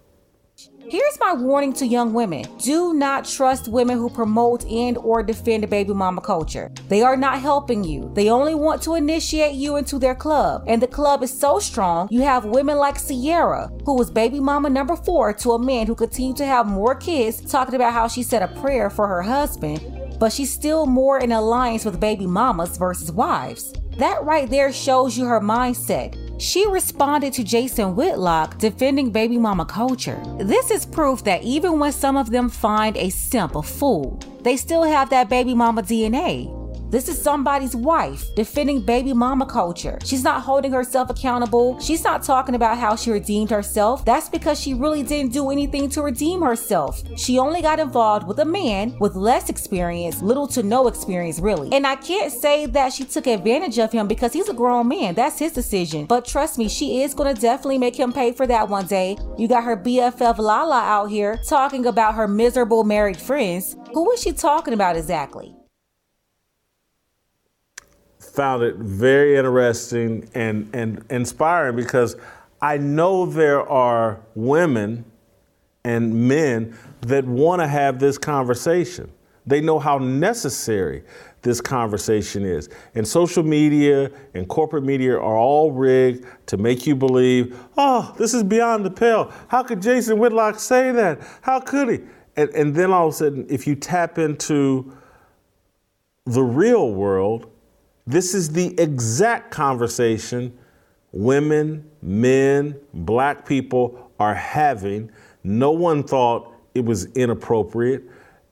Here's my warning to young women. Do not trust women who promote and or defend baby mama culture. They are not helping you. They only want to initiate you into their club. And the club is so strong, you have women like Ciara, who was baby mama number four to a man who continued to have more kids, talking about how she said a prayer for her husband, but she's still more in alliance with baby mamas versus wives. That right there shows you her mindset. She responded to Jason Whitlock defending baby mama culture. This is proof that even when some of them find a simp a fool, they still have that baby mama DNA. This is somebody's wife defending baby mama culture. She's not holding herself accountable. She's not talking about how she redeemed herself. That's because she really didn't do anything to redeem herself. She only got involved with a man with less experience, little to no experience, really. And I can't say that she took advantage of him because he's a grown man. That's his decision. But trust me, she is going to definitely make him pay for that one day. You got her BFF Lala out here talking about her miserable married friends. Who is she talking about exactly? Found it very interesting and, and inspiring because I know there are women and men that want to have this conversation. They know how necessary this conversation is. And social media and corporate media are all rigged to make you believe, oh, this is beyond the pale. How could Jason Whitlock say that? How could he? And, and then all of a sudden, if you tap into the real world, this is the exact conversation women, men, black people are having. No one thought it was inappropriate.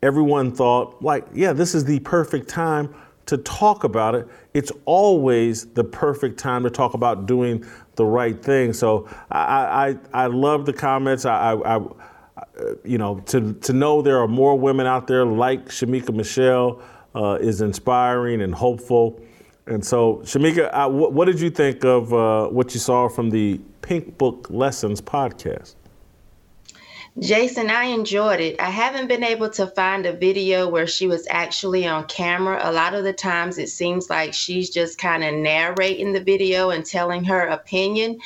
Everyone thought, like, yeah, this is the perfect time to talk about it. It's always the perfect time to talk about doing the right thing. So I, I, I love the comments. I, I, I you know, to, to know there are more women out there like Shemeka Michelle uh, is inspiring and hopeful. And so, Shemeka, uh, what, what, did you think of uh, what you saw from the Pink Book Lessons podcast? Jason, I enjoyed it. I haven't been able to find a video where she was actually on camera. A lot of the times it seems like she's just kind of narrating the video and telling her opinion.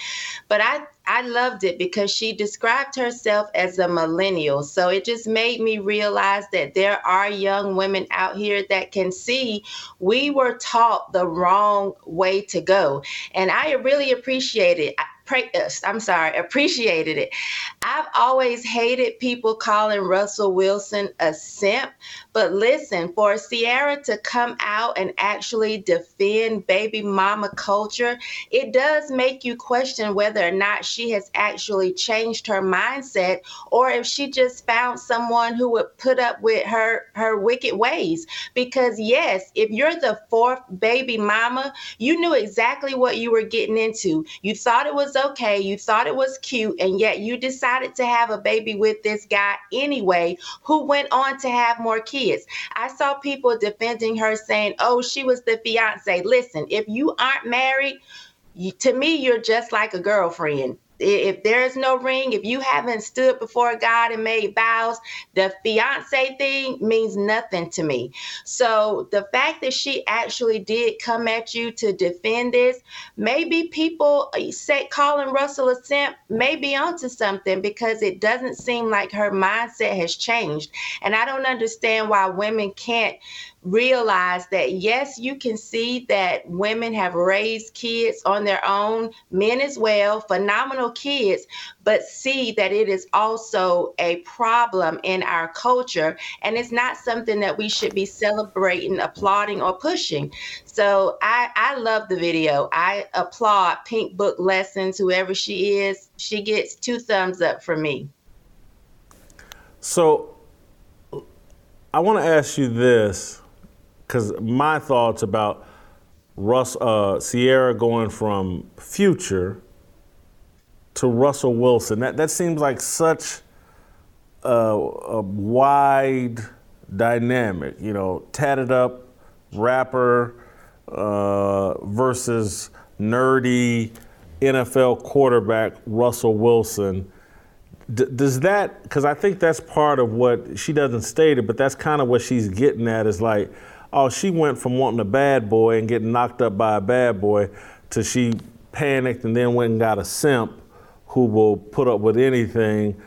But I I loved it because she described herself as a millennial. So it just made me realize that there are young women out here that can see we were taught the wrong way to go. And I really appreciate it. Uh, I'm sorry, appreciated it. I've always hated people calling Russell Wilson a simp, but listen, for Ciara to come out and actually defend baby mama culture, it does make you question whether or not she has actually changed her mindset or if she just found someone who would put up with her her wicked ways. Because yes, if you're the fourth baby mama, you knew exactly what you were getting into. You thought it was okay, you thought it was cute, and yet you decided to have a baby with this guy anyway, who went on to have more kids. I saw people defending her saying, oh, she was the fiance. Listen, if you aren't married, you, to me, you're just like a girlfriend if there is no ring, if you haven't stood before God and made vows, the fiance thing means nothing to me. So the fact that she actually did come at you to defend this, maybe people uh, say calling Russell a simp may be onto something because it doesn't seem like her mindset has changed. And I don't understand why women can't realize that yes, you can see that women have raised kids on their own, men as well, phenomenal kids, but see that it is also a problem in our culture and it's not something that we should be celebrating, applauding, or pushing. So I, I love the video. I applaud Pink Book Lessons, whoever she is. She gets two thumbs up from me. So I want to ask you this because my thoughts about Russ uh, Ciara going from Future to Russell Wilson that that seems like such a, a wide dynamic. You know, tatted up rapper uh, versus nerdy NFL quarterback Russell Wilson. D- does that because I think that's part of what she doesn't state it, but that's kind of what she's getting at is like oh, she went from wanting a bad boy and getting knocked up by a bad boy to she panicked and then went and got a simp who will put up with anything.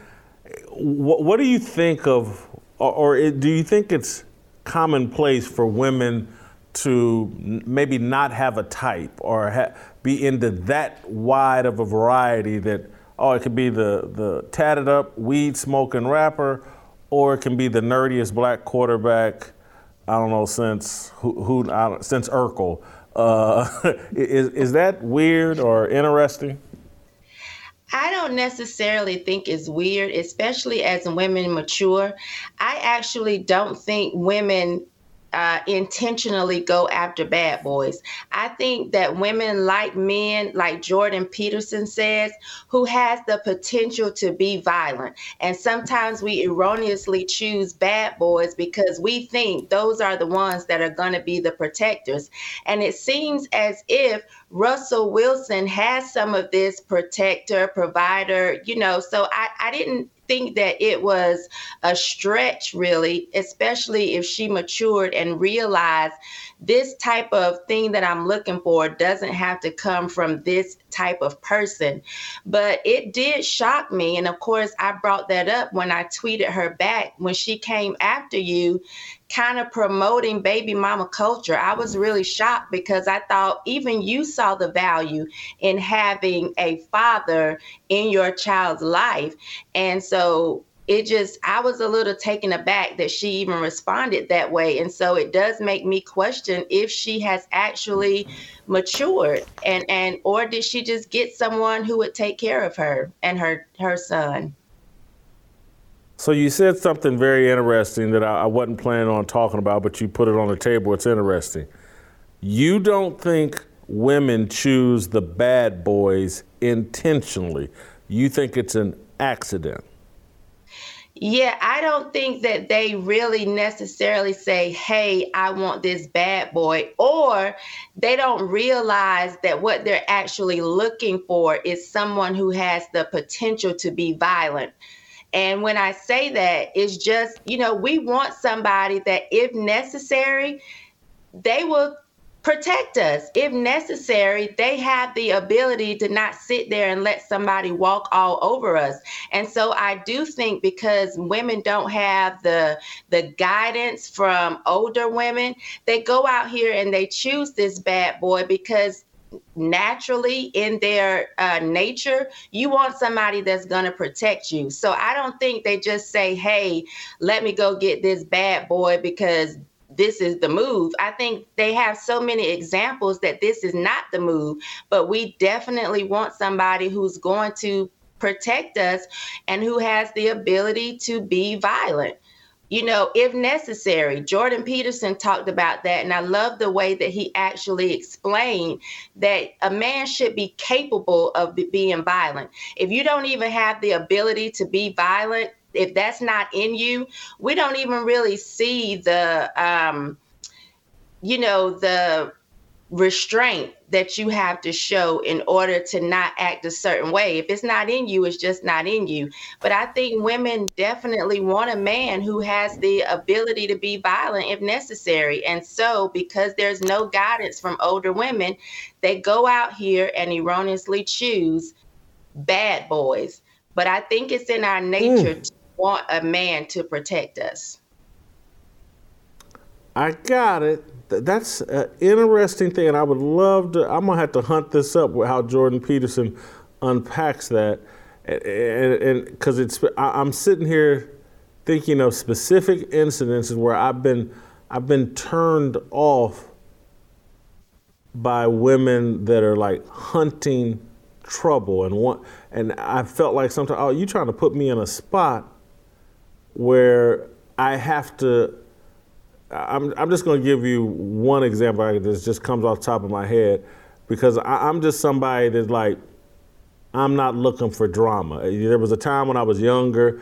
What, what do you think of, or, or it, do you think it's commonplace for women to maybe not have a type or ha- be into that wide of a variety that, oh, it could be the, the tatted up weed smoking rapper or it can be the nerdiest black quarterback I don't know since who, who since Urkel. Uh, is is that weird or interesting? I don't necessarily think it's weird, especially as women mature. I actually don't think women uh, intentionally go after bad boys. I think that women like men, like Jordan Peterson says, who has the potential to be violent. And sometimes we erroneously choose bad boys because we think those are the ones that are going to be the protectors. And it seems as if Russell Wilson has some of this protector, provider, you know. So I, I didn't think that it was a stretch, really, especially if she matured and realized this type of thing that I'm looking for doesn't have to come from this type of person. But it did shock me. And of course, I brought that up when I tweeted her back when she came after you, kind of promoting baby mama culture. I was really shocked because I thought even you saw the value in having a father in your child's life. And so it just I was a little taken aback that she even responded that way. And so it does make me question if she has actually matured and and or did she just get someone who would take care of her and her her son. So you said something very interesting that I, I wasn't planning on talking about, but you put it on the table. It's interesting. You don't think women choose the bad boys intentionally. You think it's an accident. Yeah, I don't think that they really necessarily say, hey, I want this bad boy, or they don't realize that what they're actually looking for is someone who has the potential to be violent. And when I say that, it's just, you know, we want somebody that, if necessary, they will protect us. If necessary, they have the ability to not sit there and let somebody walk all over us. And so I do think because women don't have the the guidance from older women, they go out here and they choose this bad boy because naturally in their uh, nature, you want somebody that's going to protect you. So I don't think they just say, hey, let me go get this bad boy because this is the move. I think they have so many examples that this is not the move, but we definitely want somebody who's going to protect us and who has the ability to be violent. You know, if necessary, Jordan Peterson talked about that. And I love the way that he actually explained that a man should be capable of being violent. If you don't even have the ability to be violent, if that's not in you, we don't even really see the um, you know, the restraint that you have to show in order to not act a certain way. If it's not in you, it's just not in you. But I think women definitely want a man who has the ability to be violent if necessary. And so, because there's no guidance from older women, they go out here and erroneously choose bad boys. But I think it's in our nature mm. to want a man to protect us. I got it. That's an interesting thing, and I would love to. I'm gonna have to hunt this up with how Jordan Peterson unpacks that, and because it's I'm sitting here thinking of specific incidences where I've been I've been turned off by women that are like hunting trouble and want and I felt like sometimes oh you trying to put me in a spot where I have to. I'm, I'm just going to give you one example that just comes off the top of my head because I, I'm just somebody that's like, I'm not looking for drama. There was a time when I was younger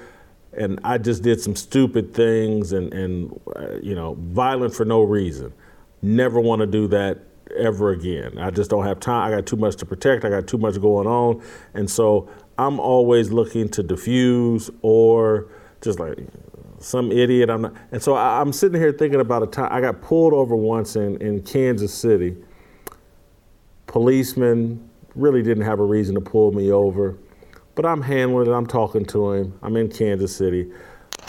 and I just did some stupid things and, and uh, you know, violent for no reason. Never want to do that ever again. I just don't have time. I got too much to protect. I got too much going on. And so I'm always looking to diffuse or just like some idiot. I'm not. And so I, am sitting here thinking about a time I got pulled over once in, in Kansas City. Policeman really didn't have a reason to pull me over, but I'm handling it. I'm talking to him. I'm in Kansas City.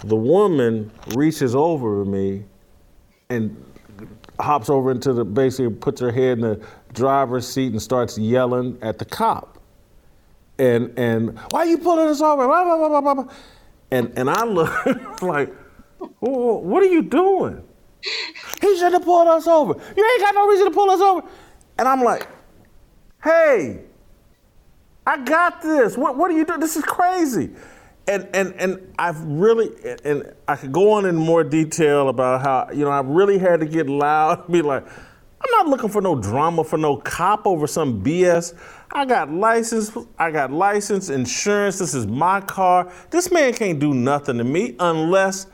The woman reaches over me and hops over into the basically puts her head in the driver's seat and starts yelling at the cop. And and why are you pulling us over? Blah, blah, blah, and and I look like, what are you doing? He should have pulled us over. You ain't got no reason to pull us over. And I'm like, hey, I got this. What what are you doing? This is crazy. And and and I've really and I could go on in more detail about how you know I really had to get loud and be like, I'm not looking for no drama for no cop over some BS. I got license, I got license, insurance. This is my car. This man can't do nothing to me unless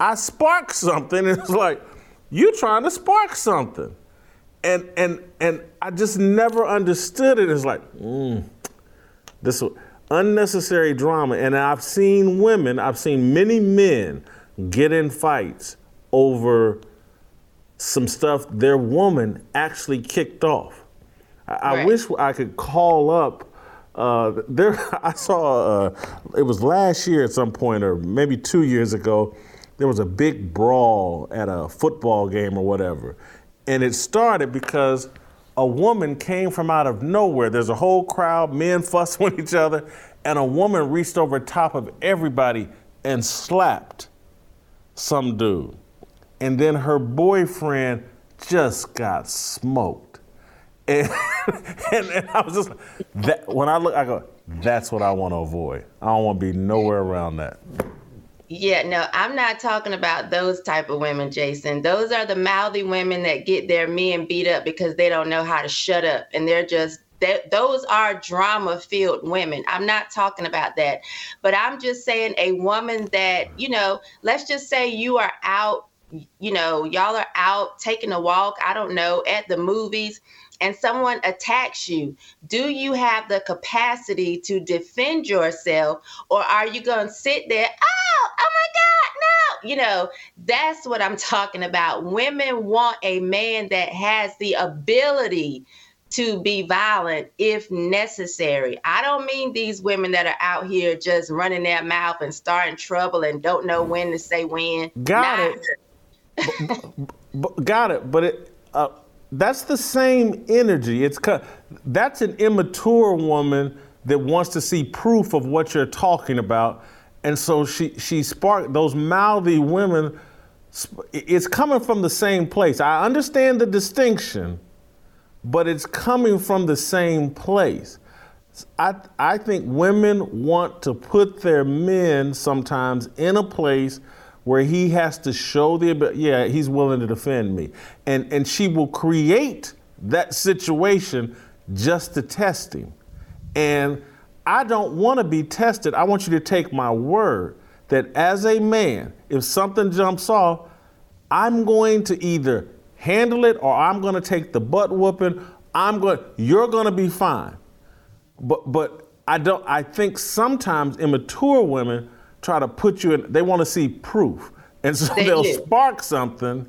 I spark something. And it's like, you trying to spark something. And and and I just never understood it. It's like, mm, this unnecessary drama. And I've seen women, I've seen many men get in fights over some stuff their woman actually kicked off. I, I wish I could call up. Uh, there, I saw. Uh, it was last year at some point, or maybe two years ago. There was a big brawl at a football game or whatever, and it started because a woman came from out of nowhere. There's a whole crowd, men fussing with each other, and a woman reached over top of everybody and slapped some dude. And then her boyfriend just got smoked. And, and, and I was just, that, when I look, I go, that's what I want to avoid. I don't want to be nowhere around that. Yeah, no, I'm not talking about those type of women, Jason. Those are the mouthy women that get their men beat up because they don't know how to shut up, and they're just they, those are drama-filled women. I'm not talking about that, but I'm just saying a woman that you know. Let's just say you are out, you know, y'all are out taking a walk. I don't know at the movies. And someone attacks you, do you have the capacity to defend yourself, or are you going to sit there? Oh, oh my God, no. You know, that's what I'm talking about. Women want a man that has the ability to be violent if necessary. I don't mean these women that are out here just running their mouth and starting trouble and don't know when to say when. Got Not it. B- got it. But it, uh, that's the same energy. It's that's an immature woman that wants to see proof of what you're talking about, and so she she sparked those mouthy women. It's coming from the same place. I understand the distinction, but it's coming from the same place. I, I think women want to put their men sometimes in a place where he has to show the abi- yeah he's willing to defend me. And and she will create that situation just to test him. And I don't want to be tested. I want you to take my word that as a man if something jumps off I'm going to either handle it or I'm going to take the butt whooping. I'm going you're going to be fine. But but I don't. I think sometimes immature women try to put you in. They want to see proof, and so They they'll do. spark something,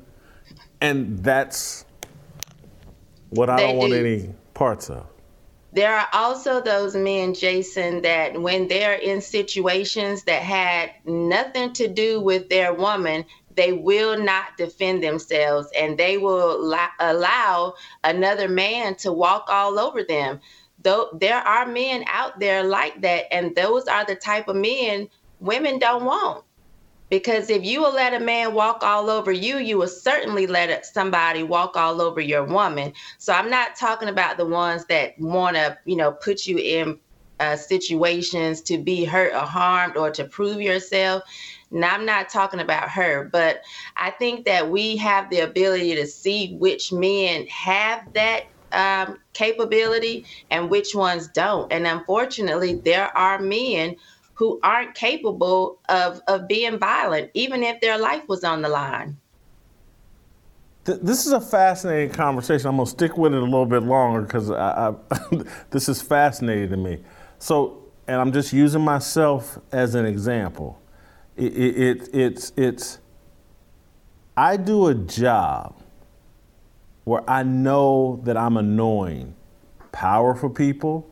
and that's what I They don't want any parts of. There are also those men, Jason, that when they're in situations that had nothing to do with their woman, they will not defend themselves and they will la- allow another man to walk all over them. Though there are men out there like that, and those are the type of men women don't want. Because if you will let a man walk all over you, you will certainly let somebody walk all over your woman. So I'm not talking about the ones that want to, you know, put you in uh, situations to be hurt or harmed or to prove yourself. And I'm not talking about her, but I think that we have the ability to see which men have that um, capability and which ones don't. And unfortunately, there are men who aren't capable of, of being violent, even if their life was on the line. This is a fascinating conversation. I'm gonna stick with it a little bit longer because I, I, this is fascinating to me. So, and I'm just using myself as an example. It, it, it, it's it's I do a job where I know that I'm annoying powerful people,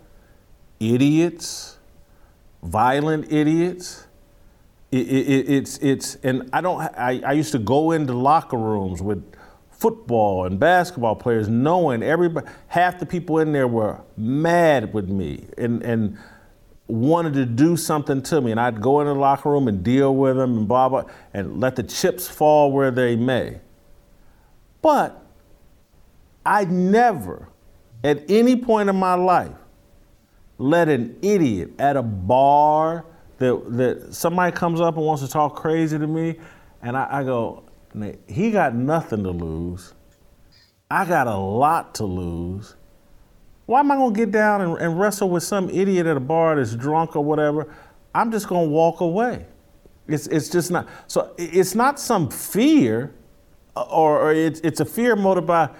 idiots, violent idiots. It, it, it- it's it's and I don't I, I used to go into locker rooms with football and basketball players knowing everybody half the people in there were mad with me and and wanted to do something to me and I'd go in the locker room and deal with them and blah blah and let the chips fall where they may. But I never at any point in my life let an idiot at a bar that that somebody comes up and wants to talk crazy to me, and I, I go, he got nothing to lose. I got a lot to lose. Why am I gonna get down and, and wrestle with some idiot at a bar that's drunk or whatever? I'm just gonna walk away. It's it's just not. So it's not some fear, uh, or, or it's it's a fear motive by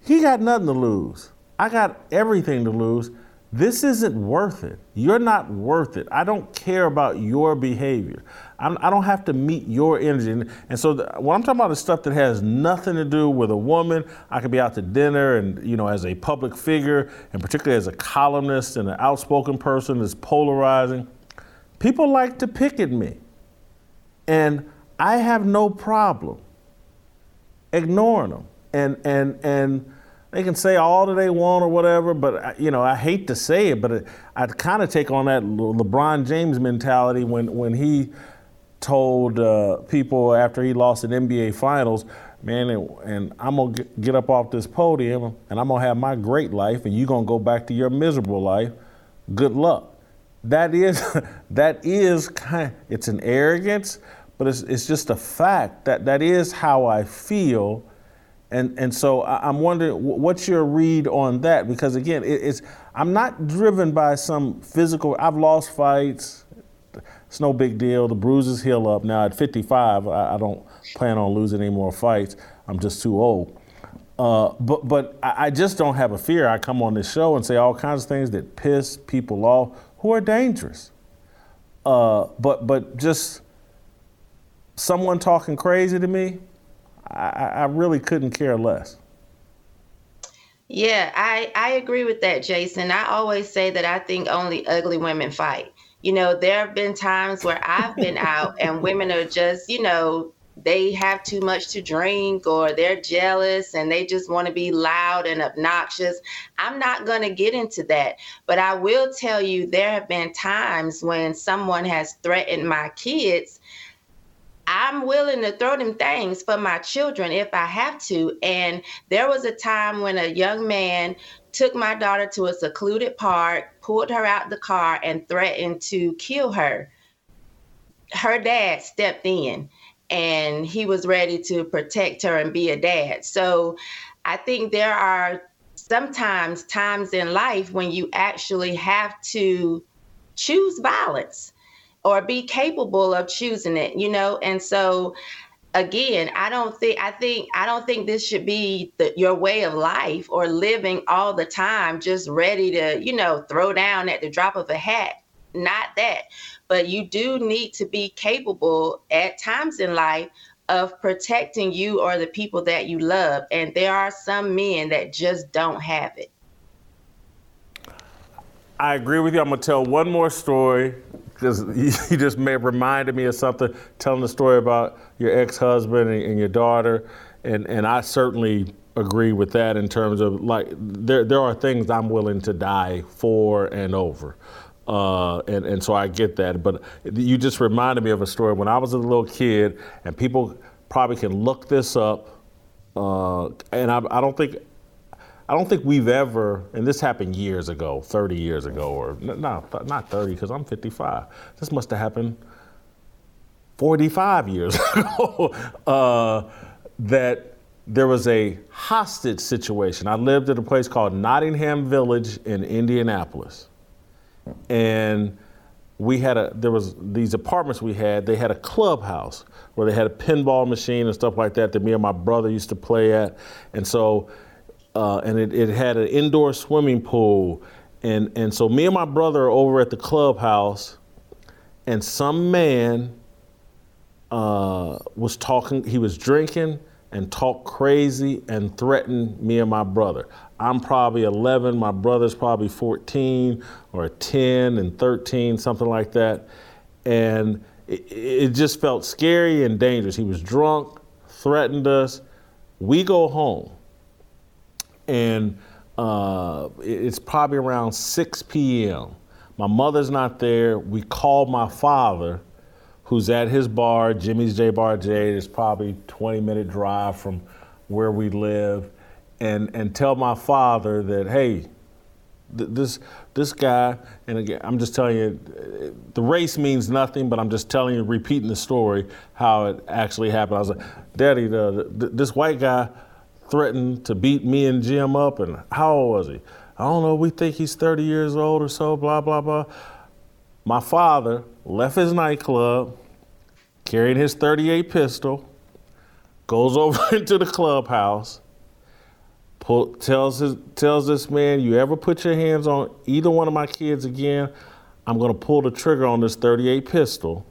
he got nothing to lose. I got everything to lose. This isn't worth it. You're not worth it. I don't care about your behavior. I'm, I do not have to meet your energy. And, and so, the, what I'm talking about is stuff that has nothing to do with a woman. I could be out to dinner, and you know, as a public figure, and particularly as a columnist and an outspoken person that's polarizing, people like to pick at me, and I have no problem ignoring them. And and and they can say all that they want or whatever, but you know, I hate to say it, but I kind of take on that LeBron James mentality when when he told uh, people after he lost an NBA Finals, man, and, and I'm gonna get up off this podium and I'm gonna have my great life, and you're gonna go back to your miserable life. Good luck. That is that is kind. It's an arrogance, but it's it's just a fact that that is how I feel and, and so I'm wondering, what's your read on that? Because again, it's I'm not driven by some physical. I've lost fights. It's no big deal. The bruises heal up. Now at 55, I, don't plan on losing any more fights. I'm just too old. Uh, but but I just don't have a fear. I come on this show and say all kinds of things that piss people off who are dangerous. Uh, but but just someone talking crazy to me, I, I really couldn't care less. Yeah, I, I agree with that, Jason. I always say that I think only ugly women fight. You know, there have been times where I've been out and women are just, you know, they have too much to drink or they're jealous and they just want to be loud and obnoxious. I'm not going to get into that. But I will tell you, there have been times when someone has threatened my kids I'm willing to throw them things for my children if I have to. And there was a time when a young man took my daughter to a secluded park, pulled her out the car, and threatened to kill her. Her dad stepped in and he was ready to protect her and be a dad. So I think there are sometimes times in life when you actually have to choose violence or be capable of choosing it, you know? And so again, I don't think I think I don't think this should be the, your way of life or living all the time just ready to, you know, throw down at the drop of a hat. Not that. But you do need to be capable at times in life of protecting you or the people that you love. And there are some men that just don't have it. I agree with you. I'm to tell one more story because you just may reminded me of something, telling the story about your ex-husband and, and, your daughter, and and I certainly agree with that in terms of like there there are things I'm willing to die for and over. Uh, and, and so I get that. But you just reminded me of a story when I was a little kid, and people probably can look this up. Uh, and I, I don't think I don't think we've ever, and this happened years ago, 30 years ago, or no, not 30, because I'm 55. This must have happened 45 years ago. uh, that there was a hostage situation. I lived at a place called Nottingham Village in Indianapolis, and we had a there was these apartments we had. They had a clubhouse where they had a pinball machine and stuff like that that me and my brother used to play at, and so uh, and it, it had an indoor swimming pool. And, and so me and my brother are over at the clubhouse, and some man uh, was talking, he was drinking and talked crazy and threatened me and my brother. I'm probably 11, my brother's probably 14 or 10 and 13, something like that. And it, it just felt scary and dangerous. He was drunk, threatened us. We go home and uh, it's probably around 6 p.m. My mother's not there. We call my father, who's at his bar, Jimmy's J Bar J. It's probably 20 minute drive from where we live, and and tell my father that hey, th- this this guy, and again, I'm just telling you, the race means nothing, but I'm just telling you, repeating the story how it actually happened. I was like, Daddy, the, the, this white guy threatened to beat me and Jim up. And how old was he? I don't know. We think he's 30 years old or so, blah, blah, blah. My father left his nightclub carrying his 38 pistol, goes over into the clubhouse, pull, tells his, tells this man, "You ever put your hands on either one of my kids again, I'm going to pull the trigger on this 38 pistol."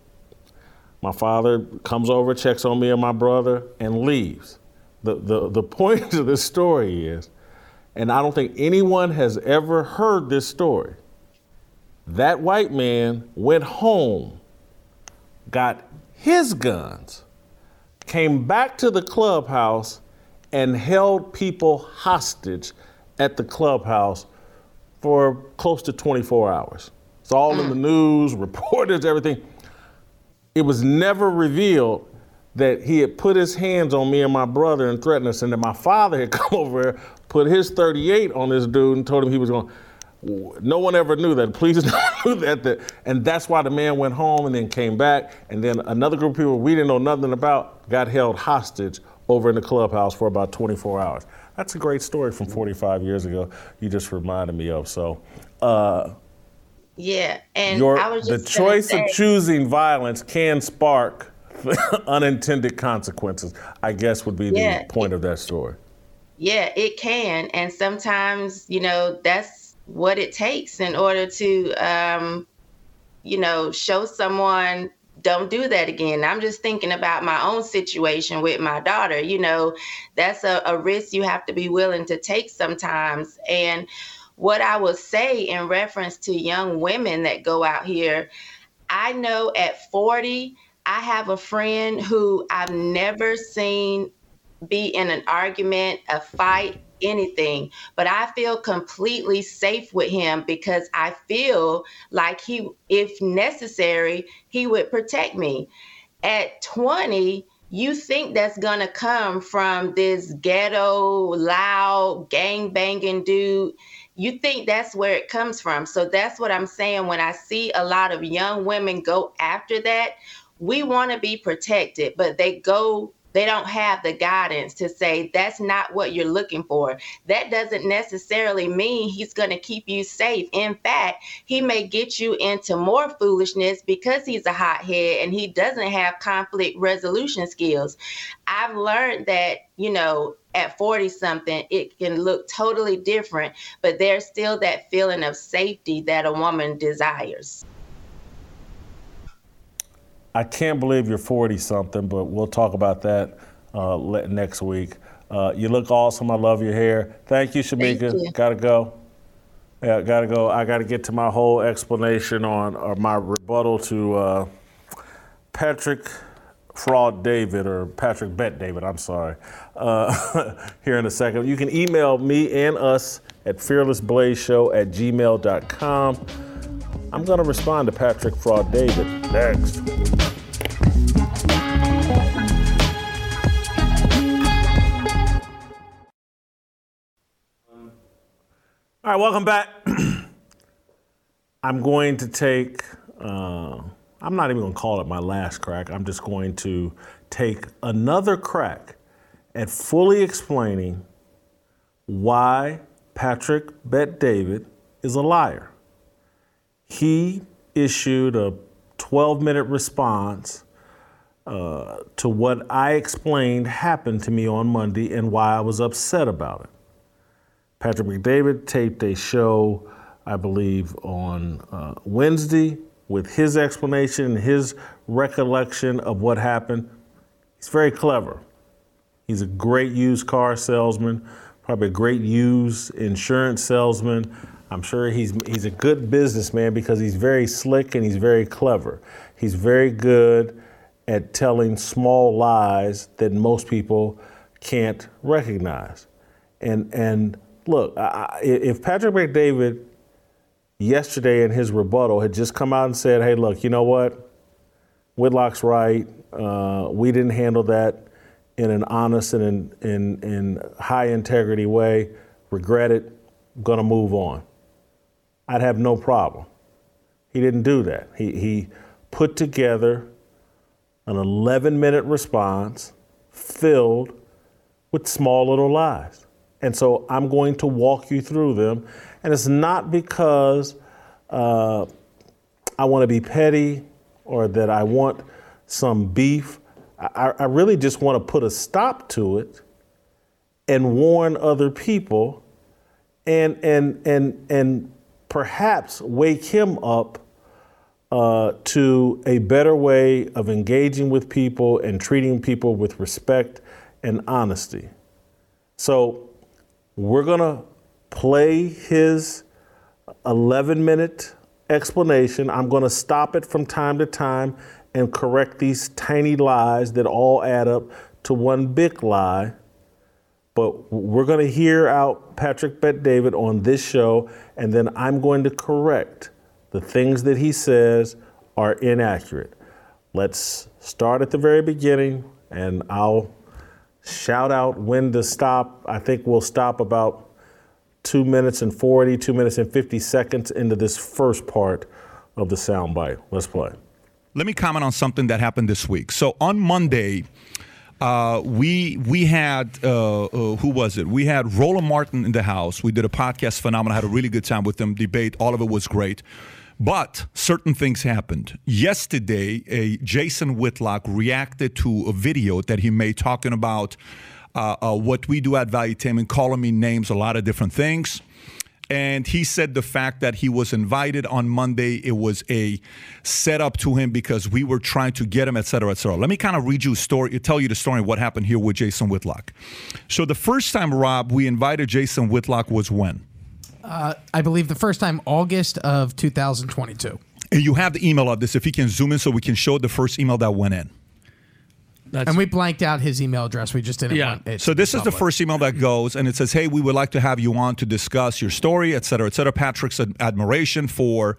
My father comes over, checks on me and my brother, and leaves. The, the, the point of this story is, and I don't think anyone has ever heard this story, that white man went home, got his guns, came back to the clubhouse, and held people hostage at the clubhouse for close to 24 hours. It's all in the news, reporters, everything. It was never revealed that he had put his hands on me and my brother and threatened us, and that my father had come over there, put his 38 on this dude, and told him he was going. No one ever knew that. Police never knew that, that. And that's why the man went home and then came back. And then another group of people we didn't know nothing about got held hostage over in the clubhouse for about 24 hours. That's a great story from 45 years ago. You just reminded me of. So, uh, yeah, and your, I was the choice say, of choosing violence can spark unintended consequences. I guess would be Yeah, the point of that story. Yeah, it can, and sometimes you know that's what it takes in order to, um, you know, show someone don't do that again. I'm just thinking about my own situation with my daughter. You know, that's a, a risk you have to be willing to take sometimes. And what I will say in reference to young women that go out here, I know at 40, I have a friend who I've never seen be in an argument, a fight, anything. But I feel completely safe with him because I feel like he, if necessary, he would protect me. At 20, you think that's gonna come from this ghetto, loud, gang banging dude. You think that's where it comes from. So that's what I'm saying when I see a lot of young women go after that. We want to be protected, but they go they don't have the guidance to say that's not what you're looking for. That doesn't necessarily mean he's going to keep you safe. In fact, he may get you into more foolishness because he's a hothead and he doesn't have conflict resolution skills. I've learned that, you know, at 40 something, it can look totally different, but there's still that feeling of safety that a woman desires. I can't believe you're 40 something, but we'll talk about that uh, le- next week. Uh, you look awesome. I love your hair. Thank you, Shemeka. Thank you. Gotta go. Yeah, gotta go. I gotta get to my whole explanation on or my rebuttal to uh, Patrick Fraud David or Patrick Bet David. I'm sorry. Uh, here in a second. You can email me and us at fearlessblazeshow at gmail.com. I'm going to respond to Patrick Fraud David next. All right, welcome back. I'm going to take, uh, I'm not even going to call it my last crack. I'm just going to take another crack at fully explaining why Patrick Bet David is a liar he issued a 12 minute response uh, to what I explained happened to me on Monday and why I was upset about it. Patrick Bet David taped a show, I believe, on uh, Wednesday with his explanation, his recollection of what happened. He's very clever. He's a great used car salesman, probably a great used insurance salesman. I'm sure he's he's a good businessman because he's very slick and he's very clever. He's very good at telling small lies that most people can't recognize. And and look, I, if Patrick Bet David yesterday in his rebuttal had just come out and said, "Hey, look, you know what? Whitlock's right. Uh, we didn't handle that in an honest and in, in, in high integrity way. Regret it. Gonna move on." I'd have no problem. He didn't do that. He, he put together an 11 minute response filled with small little lies. And so I'm going to walk you through them. And it's not because uh, I want to be petty or that I want some beef. I, I really just want to put a stop to it and warn other people and and and and perhaps wake him up uh, to a better way of engaging with people and treating people with respect and honesty. So we're gonna play his 11 minute explanation. I'm gonna stop it from time to time and correct these tiny lies that all add up to one big lie. But we're going to hear out Patrick Bet David on this show, and then I'm going to correct the things that he says are inaccurate. Let's start at the very beginning, and I'll shout out when to stop. I think we'll stop about two minutes and 40, two minutes and 50 seconds into this first part of the soundbite. Let's play. Let me comment on something that happened this week. So on Monday, uh, we we had uh, uh, who was it? We had Roland Martin in the house. We did a podcast phenomenon. Had a really good time with them. Debate. All of it was great. But certain things happened. Yesterday, a Jason Whitlock reacted to a video that he made talking about uh, uh, what we do at Valuetainment, calling me names, a lot of different things. And he said the fact that he was invited on Monday, it was a setup to him because we were trying to get him, et cetera, et cetera. Let me kind of read you a story, tell you the story of what happened here with Jason Whitlock. So the first time, Rob, we invited Jason Whitlock was when? Uh, I believe the first time August of 2022. And you have the email of this. If you can zoom in so we can show the first email that went in. And we blanked out his email address. We just didn't want it. So this be is the first email that goes, and it says, "Hey, we would like to have you on to discuss your story, et cetera, et cetera." Patrick's ad- admiration for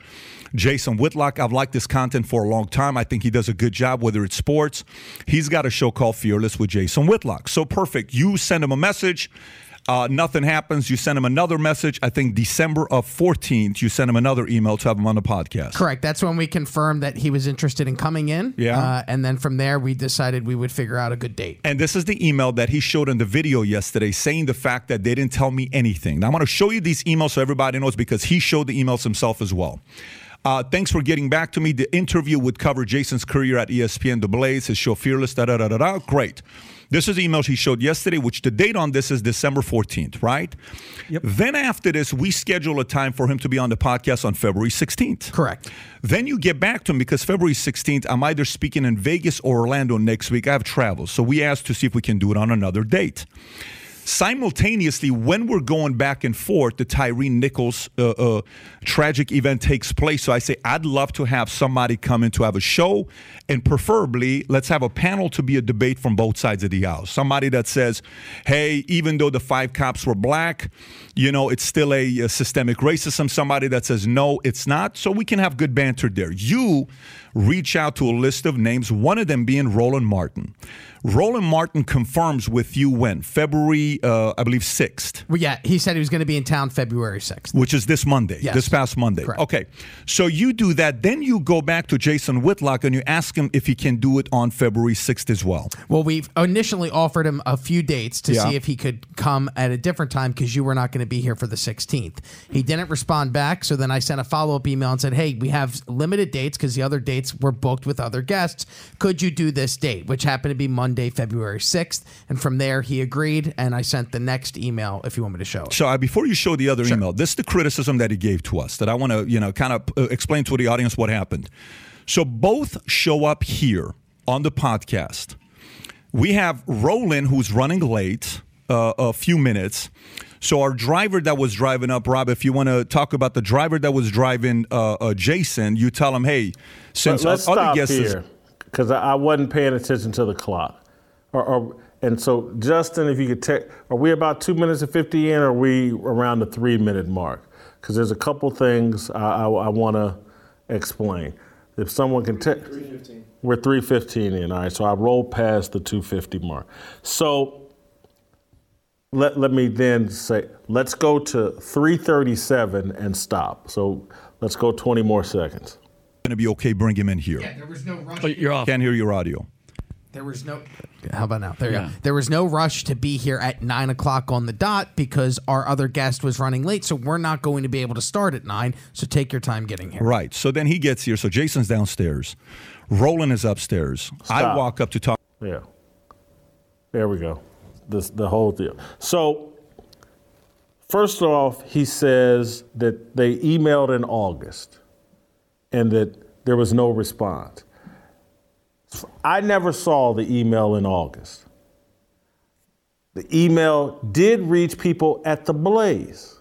Jason Whitlock. I've liked this content for a long time. I think he does a good job, whether it's sports. He's got a show called Fearless with Jason Whitlock. So perfect. You send him a message. Uh, nothing happens. You send him another message. I think December of 14th, you send him another email to have him on the podcast. Correct. That's when we confirmed that he was interested in coming in. Yeah. Uh, and then from there, we decided we would figure out a good date. And this is the email that he showed in the video yesterday saying the fact that they didn't tell me anything. Now, I'm going to show you these emails so everybody knows because he showed the emails himself as well. Uh, thanks for getting back to me. The interview would cover Jason's career at ESPN, The Blaze, his show Fearless, da da da da da. Great. This is the email she showed yesterday, which the date on this is December 14th, right? Yep. Then after this, we schedule a time for him to be on the podcast on February 16th. Correct. Then you get back to him because February 16th, I'm either speaking in Vegas or Orlando next week. I have travel. So we asked to see if we can do it on another date. Simultaneously, when we're going back and forth, the Tyre Nichols uh, uh, tragic event takes place. So I say, I'd love to have somebody come in to have a show, and preferably, let's have a panel to be a debate from both sides of the aisle. Somebody that says, hey, even though the five cops were black, you know, it's still a, a systemic racism. Somebody that says, no, it's not. So we can have good banter there. You reach out to a list of names, one of them being Roland Martin. Roland Martin confirms with you when? February, uh, I believe, 6th. Well, yeah, he said he was going to be in town February 6th. Which is this Monday, Yes. this past Monday. Correct. Okay. So you do that. Then you go back to Jason Whitlock and you ask him if he can do it on February 6th as well. Well, we've initially offered him a few dates to Yeah. see if he could come at a different time because you were not going to be here for the 16th. He didn't respond back, so then I sent a follow up email and said, "Hey, we have limited dates because the other dates were booked with other guests. Could you do this date?" Which happened to be Monday, February 6th, and from there he agreed, and I sent the next email if you want me to show it. So uh, before you show the other email, this is the criticism that he gave to us that I want to, you know, kind of uh, explain to the audience what happened. So both show up here on the podcast. We have Roland who's running late uh, a few minutes. So our driver that was driving up, Rob, if you want to talk about the driver that was driving uh, uh, Jason, you tell him, hey, since Let- let's other stop guests here because I, I wasn't paying attention to the clock. Or, or, and so, Justin, if you could take, are we about two minutes and 50 in, or are we around the three minute mark? Because there's a couple things I, I, I want to explain. If someone can take, we're 315 in, all right. So I rolled past the 250 mark. So let, let me then say, let's go to 337 and stop. So let's go 20 more seconds. Going to be okay, bring him in here. Yeah, there was no oh, rush. Oh, you're off. Can't hear your audio. There was no. How about now? There you Yeah. go. There was no rush to be here at nine o'clock on the dot because our other guest was running late, so we're not going to be able to start at nine. So take your time getting here. Right. So then he gets here. So Jason's downstairs. Roland is upstairs. I walk up to talk. Yeah. There we go. The whole deal. So, first off, he says that they emailed in August and that there was no response. I never saw the email in August. The email did reach people at the Blaze.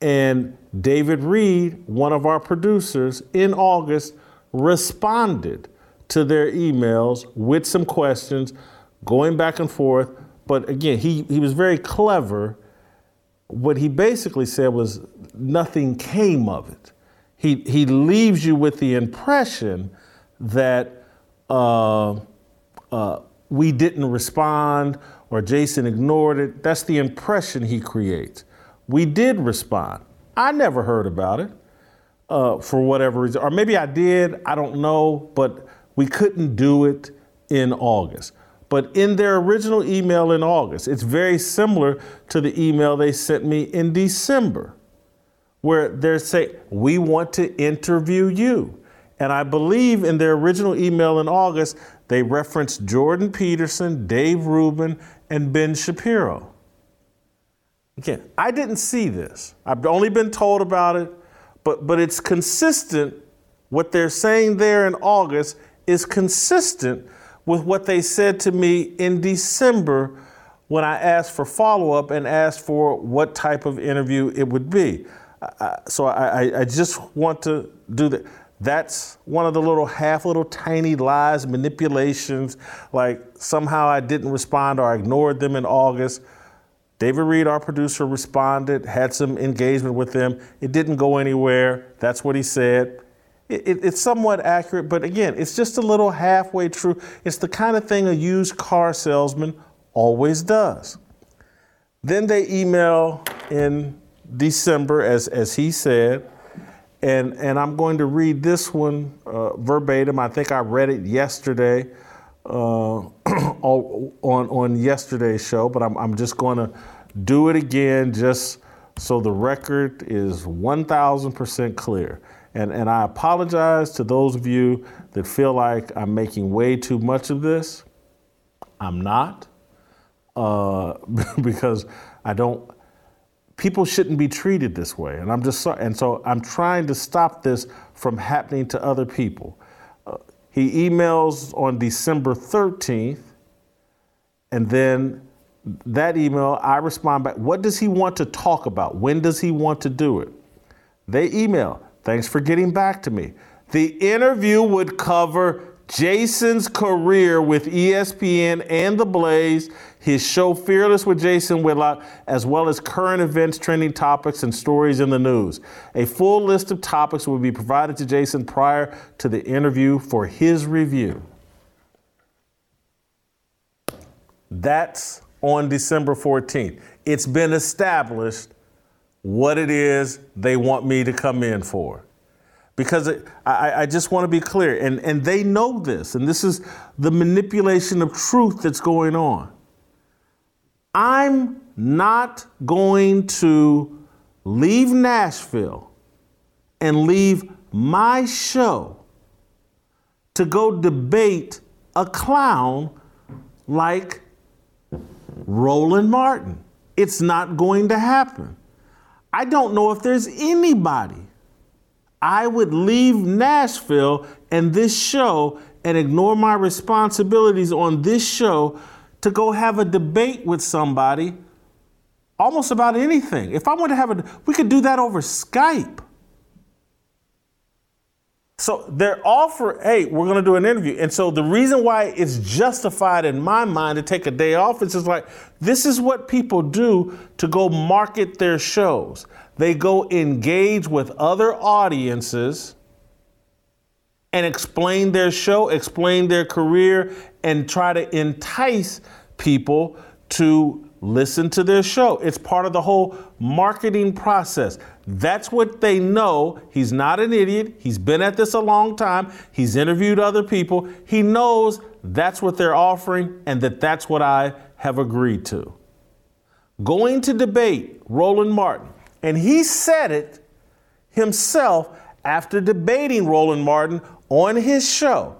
And David Reed, one of our producers, in August responded to their emails with some questions, going back and forth. But again, he, he was very clever. What he basically said was nothing came of it. He, he leaves you with the impression that uh, uh, we didn't respond or Jason ignored it. That's the impression he creates. We did respond. I never heard about it uh, for whatever reason, or maybe I did, I don't know, but we couldn't do it in August. But in their original email in August, it's very similar to the email they sent me in December, where they're saying, We want to interview you. And I believe in their original email in August, they referenced Jordan Peterson, Dave Rubin, and Ben Shapiro. Again, I didn't see this. I've only been told about it, but, but it's consistent. What they're saying there in August is consistent with what they said to me in December when I asked for follow up and asked for what type of interview it would be. Uh, so I, I, just want to do that. That's one of the little half little tiny lies, manipulations, like somehow I didn't respond or ignored them in August. David Reed, our producer, responded, had some engagement with them. It didn't go anywhere. That's what he said. It, it, it's somewhat accurate, but again, it's just a little halfway true. It's the kind of thing a used car salesman always does. Then they email in December, as, as he said, and, and I'm going to read this one uh, verbatim. I think I read it yesterday uh, on, on yesterday's show, but I'm, I'm just going to do it again just so the record is 1,000% clear. And, and I apologize to those of you that feel like I'm making way too much of this. I'm not, uh, because I don't, people shouldn't be treated this way. And I'm just sorry. And so I'm trying to stop this from happening to other people. Uh, he emails on December 13th, and then that email, I respond back. What does he want to talk about? When does he want to do it? They email, thanks for getting back to me. The interview would cover Jason's career with ESPN and The Blaze, his show Fearless with Jason Whitlock, as well as current events, trending topics, and stories in the news. A full list of topics will be provided to Jason prior to the interview for his review. That's on December 14th. It's been established what it is they want me to come in for. Because it, I, I just want to be clear, and, and they know this, and this is the manipulation of truth that's going on. I'm not going to leave Nashville and leave my show to go debate a clown like Roland Martin. It's not going to happen. I don't know if there's anybody. I would leave Nashville and this show and ignore my responsibilities on this show to go have a debate with somebody almost about anything. If I want to have a, we could do that over Skype. So they're offer, hey, we're to do an interview. And so the reason why it's justified in my mind to take a day off is just like, this is what people do to go market their shows. They go engage with other audiences and explain their show, explain their career, and try to entice people to listen to their show. It's part of the whole marketing process. That's what they know. He's not an idiot. He's been at this a long time. He's interviewed other people. He knows that's what they're offering and that that's what I have agreed to. Going to debate Roland Martin, and he said it himself after debating Roland Martin on his show.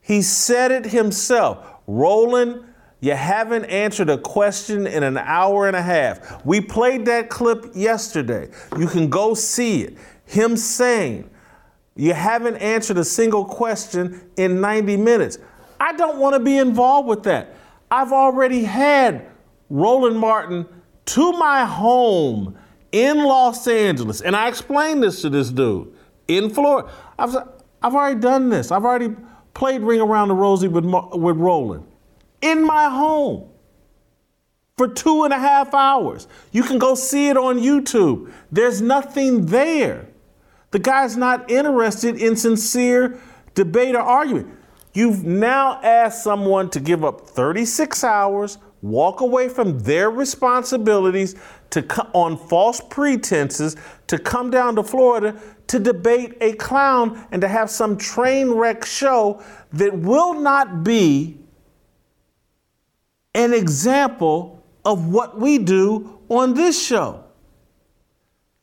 He said it himself. Roland You haven't answered a question in an hour and a half. We played that clip yesterday. You can go see it. Him saying, You haven't answered a single question in 90 minutes. I don't want to be involved with that. I've already had Roland Martin to my home in Los Angeles, and I explained this to this dude in Florida. I've, I've already done this. I've already played Ring Around the Rosie with, with Roland in my home for two and a half hours. You can go see it on YouTube. There's nothing there. The guy's not interested in sincere debate or argument. You've now asked someone to give up 36 hours, walk away from their responsibilities to on false pretenses to come down to Florida to debate a clown and to have some train wreck show that will not be an example of what we do on this show.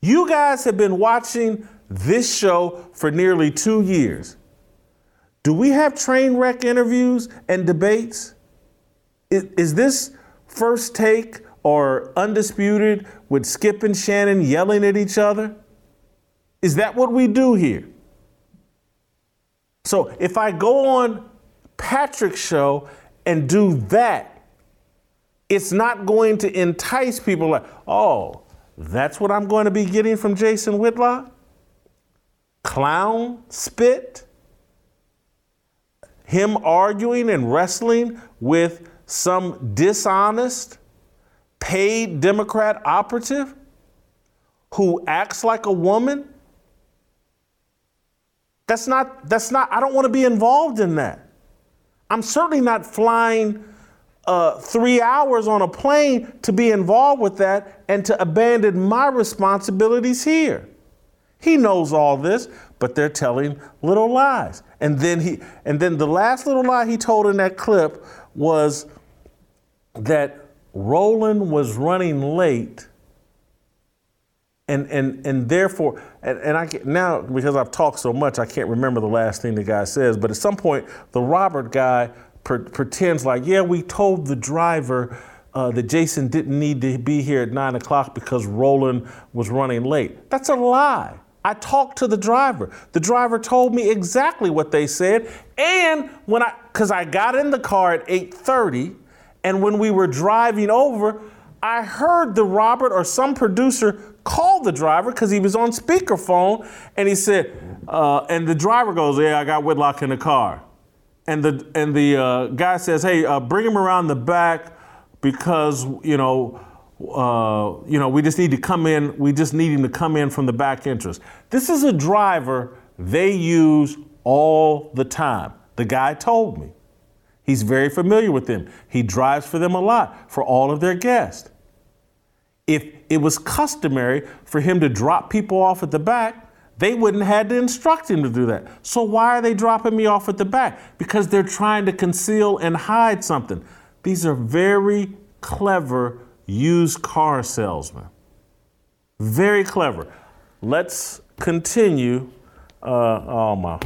You guys have been watching this show for nearly two years. Do we have train wreck interviews and debates? Is, is this first take or undisputed with Skip and Shannon yelling at each other? Is that what we do here? So if I go on Patrick's show and do that, it's not going to entice people like, oh, that's what I'm going to be getting from Jason Whitlock? Clown spit? Him arguing and wrestling with some dishonest, paid Democrat operative who acts like a woman? That's not, that's not, I don't want to be involved in that. I'm certainly not flying uh, three hours on a plane to be involved with that and to abandon my responsibilities here. He knows all this, but they're telling little lies. And then he and then the last little lie he told in that clip was that Roland was running late and and and therefore and, and I get, now because I've talked so much I can't remember the last thing the guy says but at some point the Robert guy pretends like yeah we told the driver uh, that Jason didn't need to be here at nine o'clock because Roland was running late. That's a lie. I talked to the driver. The driver told me exactly what they said. And when I because I got in the car at 8:30 and when we were driving over I heard the Robert or some producer called the driver because he was on speakerphone and he said, uh, and the driver goes, Yeah, I got Whitlock in the car. And the, and the uh, guy says, Hey, uh, bring him around the back because, you know, uh, you know, we just need to come in, we just need him to come in from the back entrance. This is a driver they use all the time. The guy told me. He's very familiar with them. He drives for them a lot for all of their guests. If it was customary for him to drop people off at the back, they wouldn't have had to instruct him to do that. So why are they dropping me off at the back? Because they're trying to conceal and hide something. These are very clever used car salesmen. Very clever. Let's continue. Uh, oh, my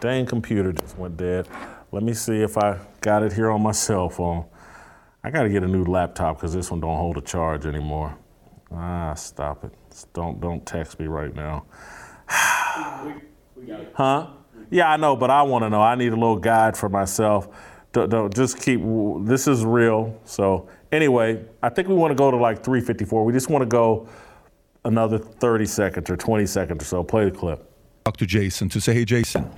dang computer just went dead. Let me see if I got it here on my cell phone. I got to get a new laptop because this one don't hold a charge anymore. Ah, stop it. Don't don't text me right now. Huh? Yeah, I know, but I want to know. I need a little guide for myself. Don't, don't just keep. This is real. So anyway, I think we want to go to like 354. We just want to go another 30 seconds or 20 seconds or so. Play the clip. Talk to Jason to say, hey, Jason,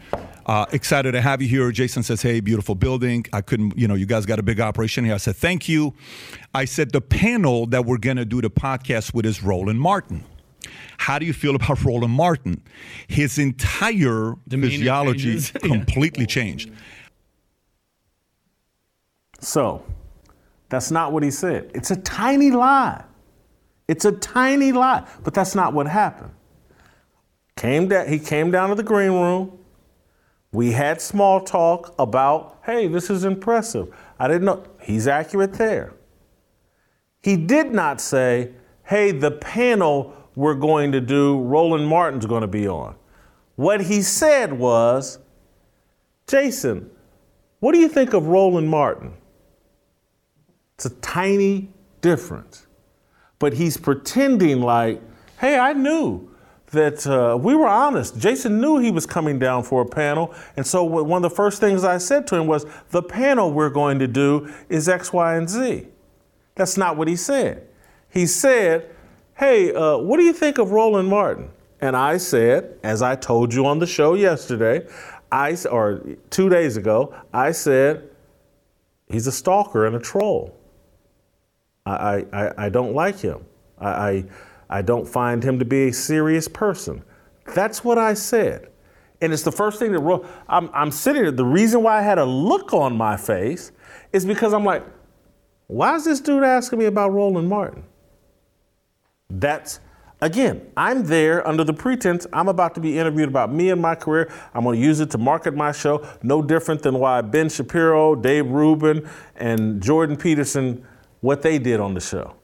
uh, excited to have you here. Jason says, hey, beautiful building. I couldn't, you know, you guys got a big operation here. I said, thank you. I said, the panel that we're going to do the podcast with is Roland Martin. How do you feel about Roland Martin? His entire Demeanor physiology completely changed. So, that's not what he said. It's a tiny lie. It's a tiny lie, but that's not what happened. Came down, he came down to the green room. We had small talk about, hey, this is impressive. I didn't know. He's accurate there. He did not say, hey, the panel we're going to do, Roland Martin's going to be on. What he said was, Jason, what do you think of Roland Martin? It's a tiny difference. But he's pretending like, hey, I knew that uh, we were honest. Jason knew he was coming down for a panel. And so one of the first things I said to him was, the panel we're going to do is X, Y, and Z. That's not what he said. He said, hey, uh, what do you think of Roland Martin? And I said, as I told you on the show yesterday, I, or two days ago, I said, he's a stalker and a troll. I, I, I don't like him. I, I, I don't find him to be a serious person. That's what I said. And it's the first thing that wrote. I'm, I'm sitting there. The reason why I had a look on my face is because I'm like, why is this dude asking me about Roland Martin? That's Again, I'm there under the pretense I'm about to be interviewed about me and my career. I'm going to use it to market my show, no different than why Ben Shapiro, Dave Rubin, and Jordan Peterson, what they did on the show.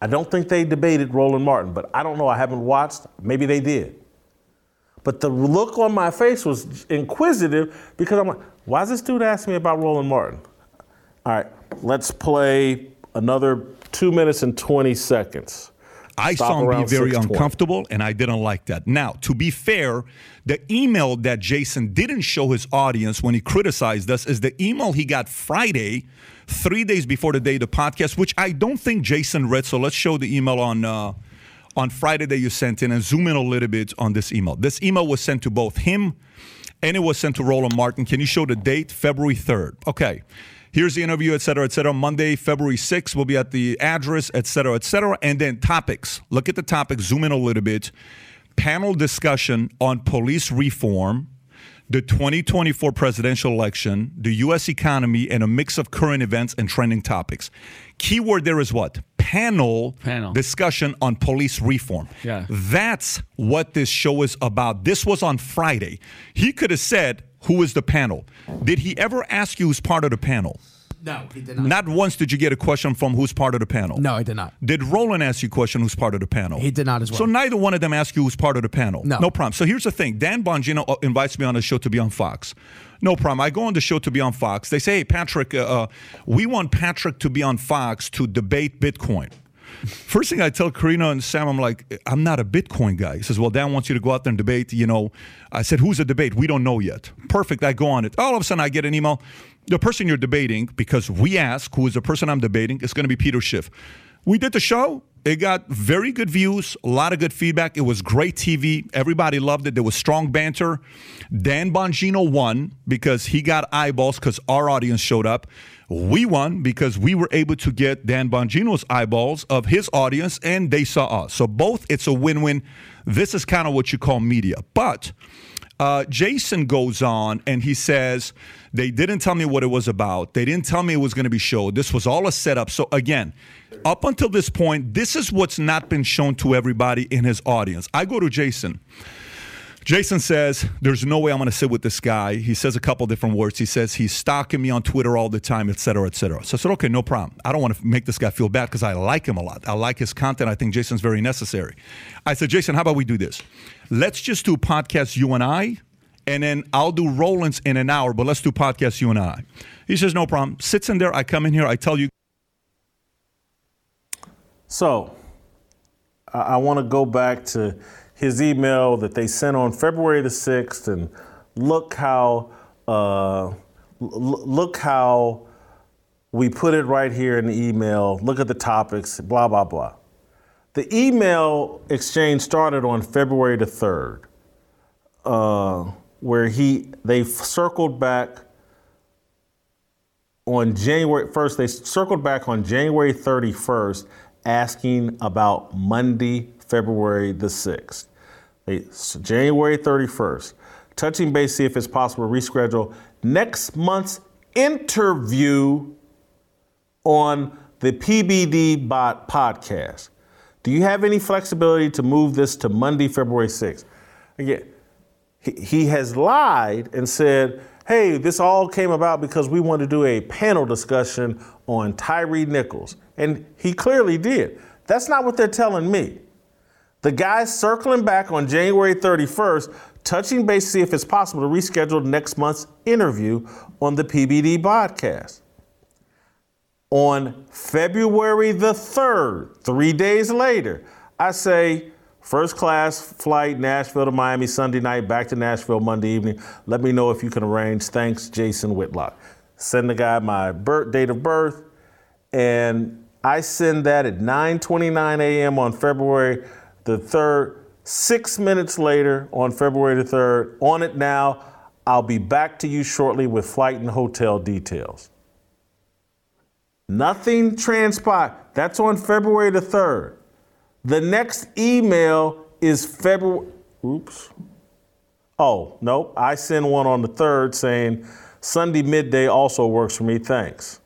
I don't think they debated Roland Martin, but I don't know. I haven't watched. Maybe they did. But the look on my face was inquisitive because I'm like, why is this dude asking me about Roland Martin? All right, let's play another two minutes and 20 seconds. I Stop saw him be very uncomfortable, and I didn't like that. Now, to be fair, the email that Jason didn't show his audience when he criticized us is the email he got Friday, three days before the day of the podcast, which I don't think Jason read. So let's show the email on. Uh, on Friday that you sent in and zoom in a little bit on this email. This email was sent to both him and it was sent to Roland Martin. Can you show the date? February 3rd. Okay. Here's the interview, et cetera, et cetera. Monday, February 6th, we'll be at the address, et cetera, et cetera. And then topics. Look at the topics, zoom in a little bit. Panel discussion on police reform, the 2024 presidential election, the U.S. economy, and a mix of current events and trending topics. Keyword there is what? Panel, Panel. discussion on police reform. Yeah. That's what this show is about. This was on Friday. He could have said, Who is the panel? Did he ever ask you who's part of the panel? No, he did not. Not once did you get a question from who's part of the panel. No, I did not. Did Roland ask you a question who's part of the panel? He did not as well. So neither one of them asked you who's part of the panel. No. No problem. So here's the thing. Dan Bongino uh, invites me on the show to be on Fox. No problem. I go on the show to be on Fox. They say, hey, Patrick, uh, uh, we want Patrick to be on Fox to debate Bitcoin. First thing I tell Karina and Sam, I'm like, I'm not a Bitcoin guy. He says, Well, Dan wants you to go out there and debate. You know, I said, Who's a debate? We don't know yet. Perfect. I go on it. All of a sudden, I get an email. The person you're debating, because we ask who is the person I'm debating, is going to be Peter Schiff. We did the show. It got very good views, a lot of good feedback. It was great TV. Everybody loved it. There was strong banter. Dan Bongino won because he got eyeballs because our audience showed up. We won because we were able to get Dan Bongino's eyeballs of his audience and they saw us. So both, it's a win-win. This is kind of what you call media. But uh, Jason goes on and he says, They didn't tell me what it was about. They didn't tell me it was going to be showed. This was all a setup. So, again, up until this point, this is what's not been shown to everybody in his audience. I go to Jason. Jason says, There's no way I'm going to sit with this guy. He says a couple different words. He says he's stalking me on Twitter all the time, et cetera, et cetera. So I said, Okay, no problem. I don't want to make this guy feel bad because I like him a lot. I like his content. I think Jason's very necessary. I said, Jason, how about we do this? Let's just do podcast, you and I, and then I'll do Roland's in an hour, but let's do podcast, you and I. He says, No problem. Sits in there. I come in here. I tell you. So, I, I want to go back to his email that they sent on February the 6th, and look how uh, l- look how we put it right here in the email. Look at the topics, blah blah blah. The email exchange started on February the 3rd, uh, where he they circled back on January 1st. They circled back on January 31st, asking about Monday, February the 6th. They, January 31st, touching base, see if it's possible to reschedule next month's interview on the PBD bot podcast. Do you have any flexibility to move this to Monday, February 6th? Again, he, has lied and said, hey, this all came about because we wanted to do a panel discussion on Tyre Nichols. And he clearly did. That's not what they're telling me. The guy's circling back on January 31st, touching base to see if it's possible to reschedule next month's interview on the PBD podcast. On February the 3rd, three days later, I say, First class flight, Nashville to Miami Sunday night, back to Nashville Monday evening. Let me know if you can arrange. Thanks, Jason Whitlock. Send the guy my birth, date of birth, and I send that at 9:29 a.m. on February the 3rd. Six minutes later, on February the 3rd, on it now. I'll be back to you shortly with flight and hotel details. Nothing transpired. That's on February the 3rd. The next email is February. Oops. Oh, nope. I send one on the 3rd saying Sunday midday also works for me. Thanks.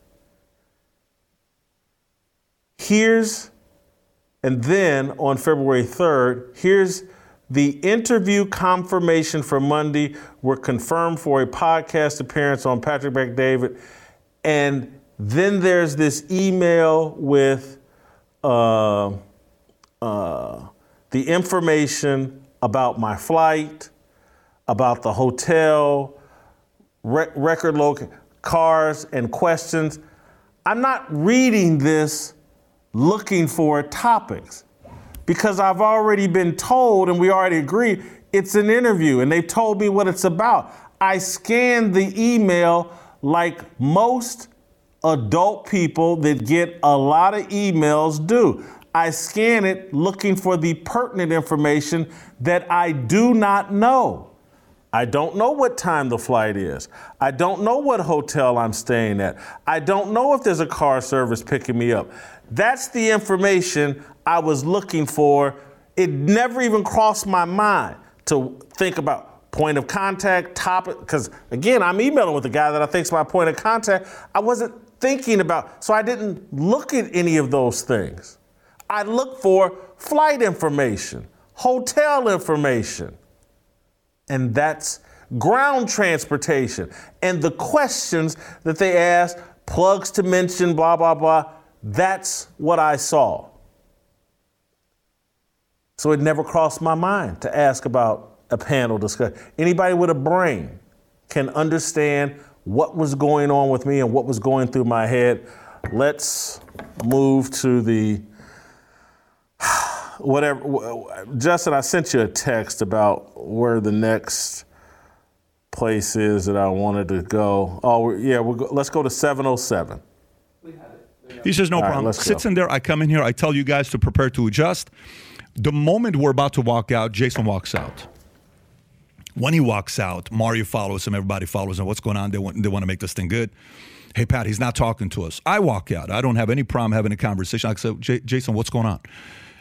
Here's, and then on February 3rd, here's the interview confirmation for Monday. We're confirmed for a podcast appearance on Patrick Bet-David. And then there's this email with, uh, uh, the information about my flight, about the hotel, rec- record local cars, and questions. I'm not reading this looking for topics because I've already been told and we already agreed it's an interview and they've told me what it's about. I scanned the email like most adult people that get a lot of emails do. I scan it looking for the pertinent information that I do not know. I don't know what time the flight is. I don't know what hotel I'm staying at. I don't know if there's a car service picking me up. That's the information I was looking for. It never even crossed my mind to think about point of contact, topic, because again, I'm emailing with the guy that I think's my point of contact. I wasn't thinking about, so I didn't look at any of those things. I looked for flight information, hotel information, and that's ground transportation. And the questions that they asked, plugs to mention, blah, blah, blah, that's what I saw. So it never crossed my mind to ask about a panel discussion. Anybody with a brain can understand what was going on with me and what was going through my head. Let's move to the whatever. Justin, I sent you a text about where the next place is that I wanted to go. Oh, yeah, we'll go, let's go to 707. He says, no All right, problem. go. Sits in there. I come in here. I tell you guys to prepare to adjust. The moment we're about to walk out, Jason walks out. When he walks out, Mario follows him. Everybody follows him. What's going on? They want, they want to make this thing good. Hey, Pat, he's not talking to us. I walk out. I don't have any problem having a conversation. I said, Jason, what's going on?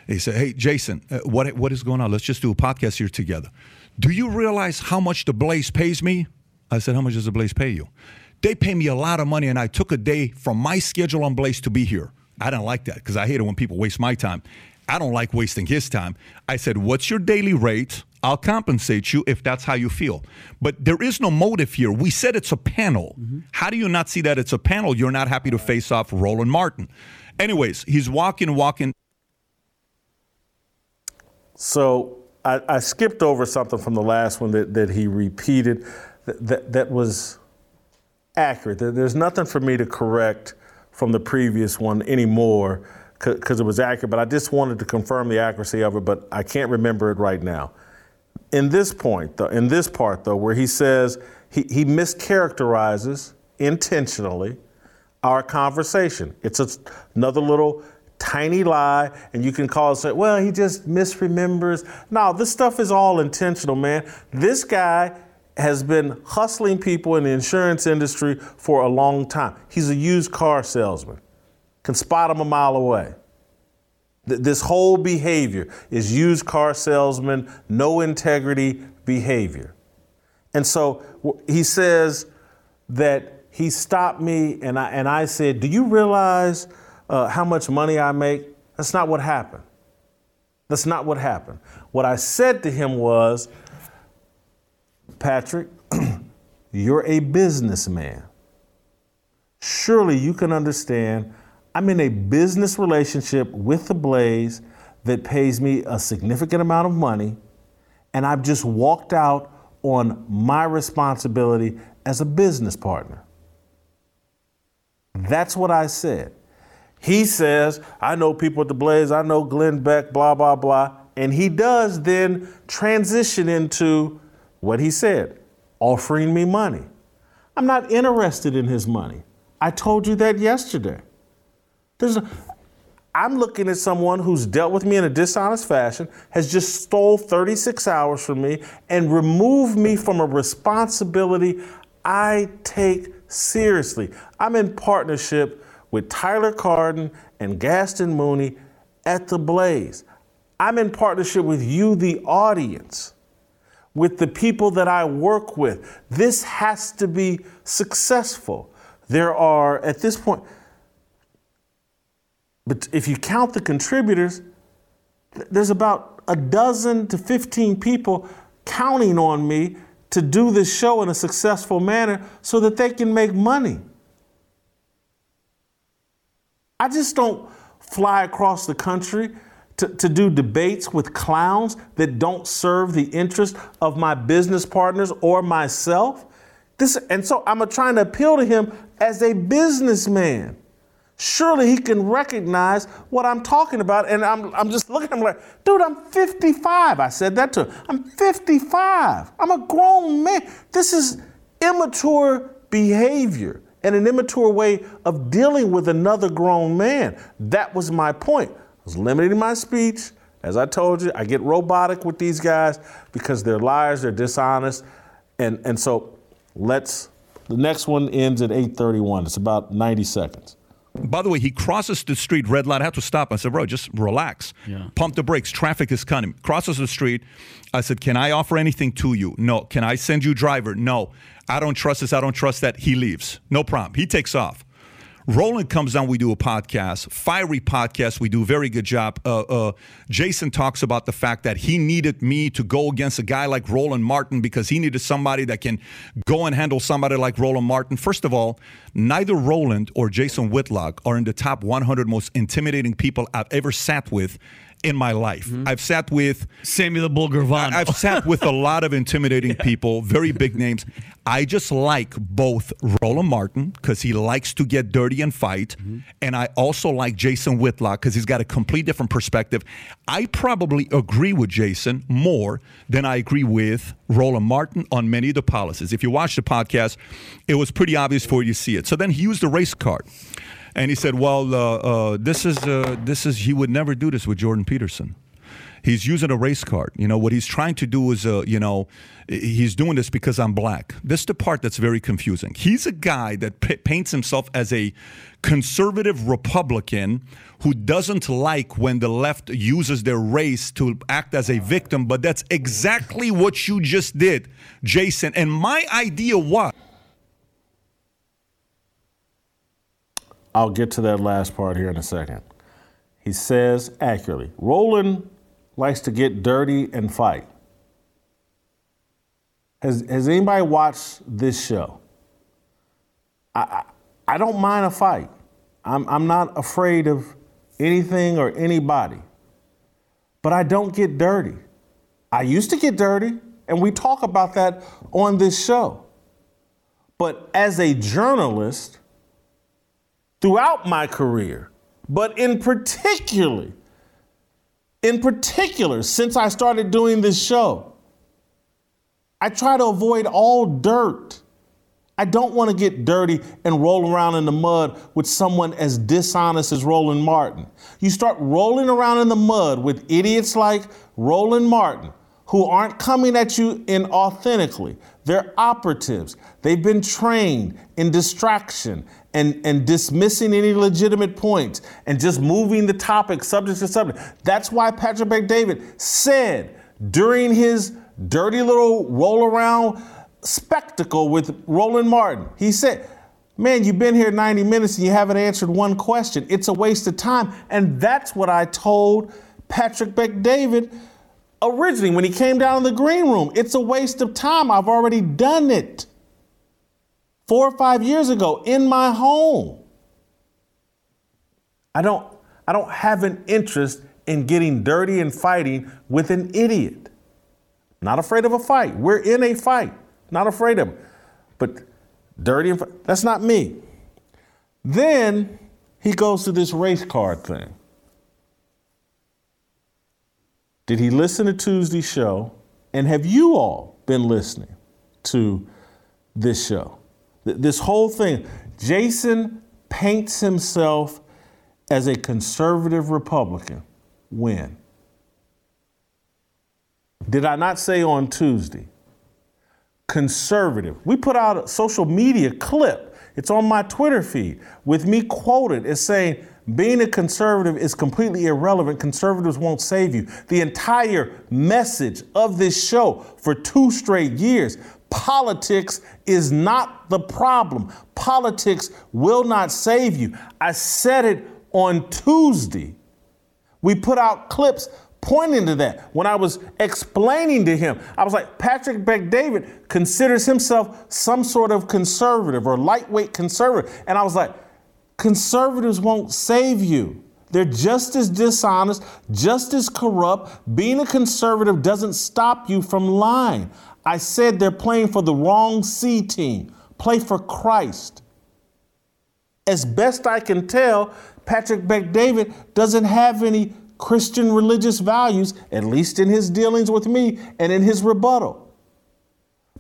He said, Hey, Jason, uh, what, what is going on? Let's just do a podcast here together. Do you realize how much the Blaze pays me? I said, How much does the Blaze pay you? They pay me a lot of money, and I took a day from my schedule on Blaze to be here. I didn't like that because I hate it when people waste my time. I don't like wasting his time. I said, What's your daily rate? I'll compensate you if that's how you feel. But there is no motive here. We said it's a panel. Mm-hmm. How do you not see that it's a panel? You're not happy to face off Roland Martin. Anyways, he's walking, walking. So I, I skipped over something from the last one that, that he repeated that, that, that was accurate. There's nothing for me to correct from the previous one anymore because it was accurate, but I just wanted to confirm the accuracy of it, but I can't remember it right now. In this point, though, in this part, though, where he says he, he mischaracterizes intentionally our conversation. It's a, another little tiny lie, and you can call it, say, well, he just misremembers. No, this stuff is all intentional, man. This guy has been hustling people in the insurance industry for a long time. He's a used car salesman, can spot him a mile away. Th- This whole behavior is used car salesman, no integrity behavior. And so he says that he stopped me and I, and I said, Do you realize uh, how much money I make? That's not what happened. That's not what happened. What I said to him was, Patrick, you're a businessman. Surely you can understand I'm in a business relationship with the Blaze that pays me a significant amount of money, and I've just walked out on my responsibility as a business partner. That's what I said. He says, I know people at the Blaze, I know Glenn Beck, blah, blah, blah. And he does then transition into what he said offering me money. I'm not interested in his money. I told you that yesterday. There's a, I'm looking at someone who's dealt with me in a dishonest fashion, has just stole 36 hours from me, and removed me from a responsibility I take seriously. I'm in partnership with Tyler Cardon and Gaston Mooney at the Blaze. I'm in partnership with you, the audience, with the people that I work with. This has to be successful. There are, at this point, but if you count the contributors, there's about a dozen to 15 people counting on me to do this show in a successful manner so that they can make money. I just don't fly across the country to, to do debates with clowns that don't serve the interest of my business partners or myself. This, and so I'm trying to appeal to him as a businessman surely he can recognize what I'm talking about. And I'm, I'm just looking at him like, dude, I'm 55. I said that to him. I'm 55. I'm a grown man. This is immature behavior and an immature way of dealing with another grown man. That was my point. I was limiting my speech. As I told you, I get robotic with these guys because they're liars, they're dishonest. And, and so let's, the next one ends at 8.31. It's about 90 seconds. By the way, he crosses the street, red light. I had to stop. I said, bro, just relax. Yeah. Pump the brakes. Traffic is coming. Crosses the street. I said, can I offer anything to you? No. Can I send you driver? No. I don't trust this. I don't trust that. He leaves. No problem. He takes off. Roland comes on. We do a podcast, fiery podcast. We do a very good job. Uh, uh, Jason talks about the fact that he needed me to go against a guy like Roland Martin because he needed somebody that can go and handle somebody like Roland Martin. First of all, neither Roland or Jason Whitlock are in the top 100 most intimidating people I've ever sat with in my life. Mm-hmm. I've sat with Sammy Bull Gravano. I've sat with a lot of intimidating people, very big names. I just like both Roland Martin because he likes to get dirty and fight, Mm-hmm. and I also like Jason Whitlock because he's got a complete different perspective. I probably agree with Jason more than I agree with Roland Martin on many of the policies. If you watch the podcast, it was pretty obvious for you to see it. So then he used the race card. And he said, "Well, uh, uh, this is uh, this is he would never do this with Jordan Peterson. He's using a race card. You know what he's trying to do is, uh, you know, he's doing this because I'm black. This is the part that's very confusing. He's a guy that p- paints himself as a conservative Republican who doesn't like when the left uses their race to act as a victim. But that's exactly what you just did, Jason. And my idea was." I'll get to that last part here in a second. He says accurately Roland likes to get dirty and fight. Has, has anybody watched this show? I, I, I don't mind a fight. I'm, I'm not afraid of anything or anybody. But I don't get dirty. I used to get dirty, and we talk about that on this show. But as a journalist, throughout my career, but in particularly, in particular, since I started doing this show, I try to avoid all dirt. I don't want to get dirty and roll around in the mud with someone as dishonest as Roland Martin. You start rolling around in the mud with idiots like Roland Martin, who aren't coming at you inauthentically. They're operatives. They've been trained in distraction and, and dismissing any legitimate points and just moving the topic subject to subject. That's why Patrick Bet-David said during his dirty little roll around spectacle with Roland Martin, he said, Man, you've been here 90 minutes and you haven't answered one question. It's a waste of time. And that's what I told Patrick Bet-David originally when he came down in the green room. It's a waste of time. I've already done it four or five years ago in my home. I don't, I don't have an interest in getting dirty and fighting with an idiot. Not afraid of a fight. We're in a fight. Not afraid of it. But dirty and that's not me. Then he goes to this race card thing. Did he listen to Tuesday's show? And have you all been listening to this show? This whole thing, Jason paints himself as a conservative Republican. When? Did I not say on Tuesday? Conservative. We put out a social media clip. It's on my Twitter feed with me quoted as saying, being a conservative is completely irrelevant. Conservatives won't save you. The entire message of this show for two straight years politics is not the problem. Politics will not save you. I said it on Tuesday. We put out clips pointing to that. When I was explaining to him, I was like, Patrick Bet-David considers himself some sort of conservative or lightweight conservative. And I was like, conservatives won't save you. They're just as dishonest, just as corrupt. Being a conservative doesn't stop you from lying. I said they're playing for the wrong C team. Play for Christ. As best I can tell, Patrick Bet-David doesn't have any Christian religious values, at least in his dealings with me and in his rebuttal.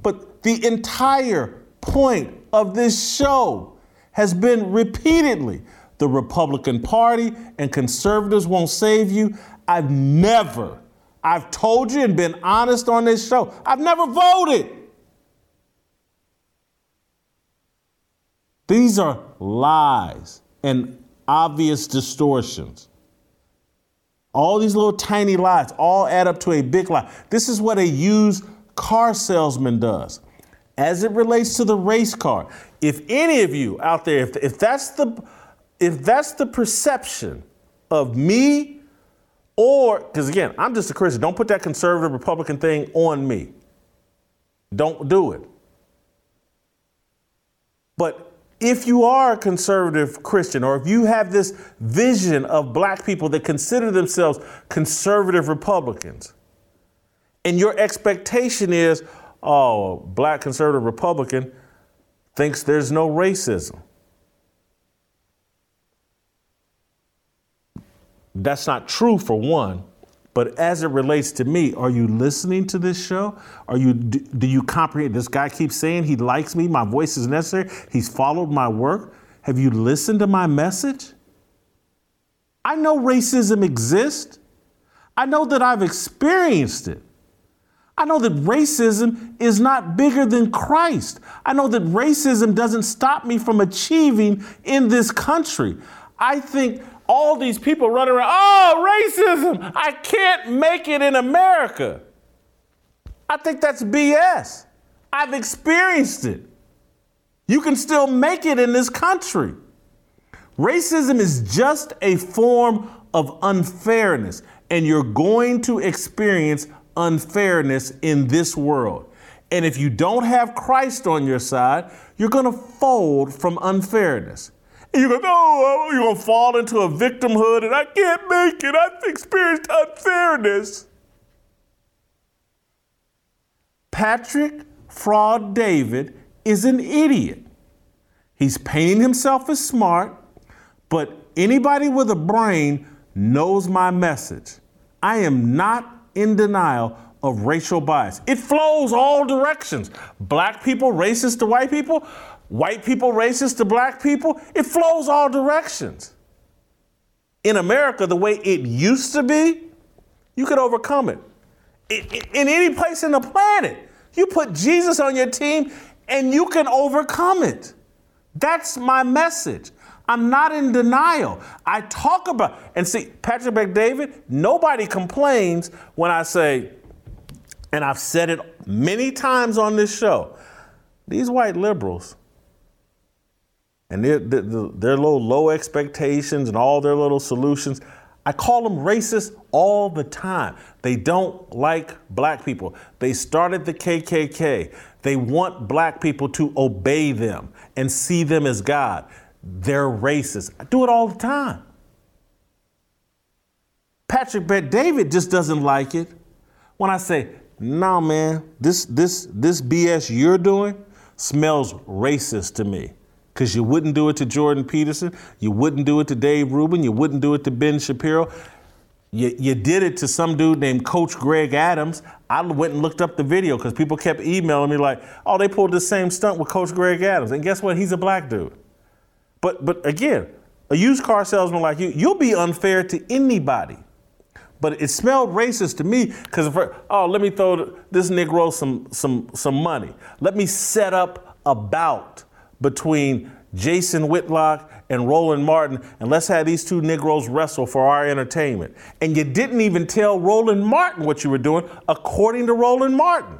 But the entire point of this show has been repeatedly the Republican Party and conservatives won't save you. I've never, I've told you and been honest on this show, I've never voted. These are lies and obvious distortions. All these little tiny lies all add up to a big lie. This is what a used car salesman does. As it relates to the race car, if any of you out there, if, if that's the if that's the perception of me, or because again, I'm just a Christian, don't put that conservative Republican thing on me. Don't do it. But if you are a conservative Christian, or if you have this vision of black people that consider themselves conservative Republicans, and your expectation is, oh, black conservative Republican, thinks there's no racism. That's not true for one. But as it relates to me, are you listening to this show? Are you do, do, you comprehend? This guy keeps saying he likes me, my voice is necessary. He's followed my work. Have you listened to my message? I know racism exists. I know that I've experienced it. I know that racism is not bigger than Christ. I know that racism doesn't stop me from achieving in this country. I think all these people running around, oh, racism, I can't make it in America. I think that's BS. I've experienced it. You can still make it in this country. Racism is just a form of unfairness, and you're going to experience unfairness in this world. And if you don't have Christ on your side, you're going to fold from unfairness. And you're going, oh, you're going to fall into a victimhood and I can't make it. I've experienced unfairness. Patrick Fraud David is an idiot. He's painting himself as smart, but anybody with a brain knows my message. I am not in denial of racial bias. It flows all directions. Black people racist to white people, white people racist to black people. It flows all directions. In America, the way it used to be, you could overcome it. In any place in the planet, you put Jesus on your team and you can overcome it. That's my message. I'm not in denial. I talk about and see Patrick Bet-David. Nobody complains when I say, and I've said it many times on this show. These white liberals and their, their, their little low expectations and all their little solutions. I call them racist all the time. They don't like black people. They started the KKK. They want black people to obey them and see them as God they're racist. I do it all the time. Patrick Bet-David just doesn't like it when I say, "No, man, this this this BS you're doing smells racist to me." because you wouldn't do it to Jordan Peterson, you wouldn't do it to Dave Rubin, you wouldn't do it to Ben Shapiro. You, you did it to some dude named Coach Greg Adams. I went and looked up the video because people kept emailing me like, "Oh, they pulled the same stunt with Coach Greg Adams." And guess what? He's a black dude. But but again, a used car salesman like you, you'll be unfair to anybody. But it smelled racist to me because oh, let me throw this Negro some some some money. Let me set up a bout between Jason Whitlock and Roland Martin, and let's have these two Negroes wrestle for our entertainment. And you didn't even tell Roland Martin what you were doing, according to Roland Martin.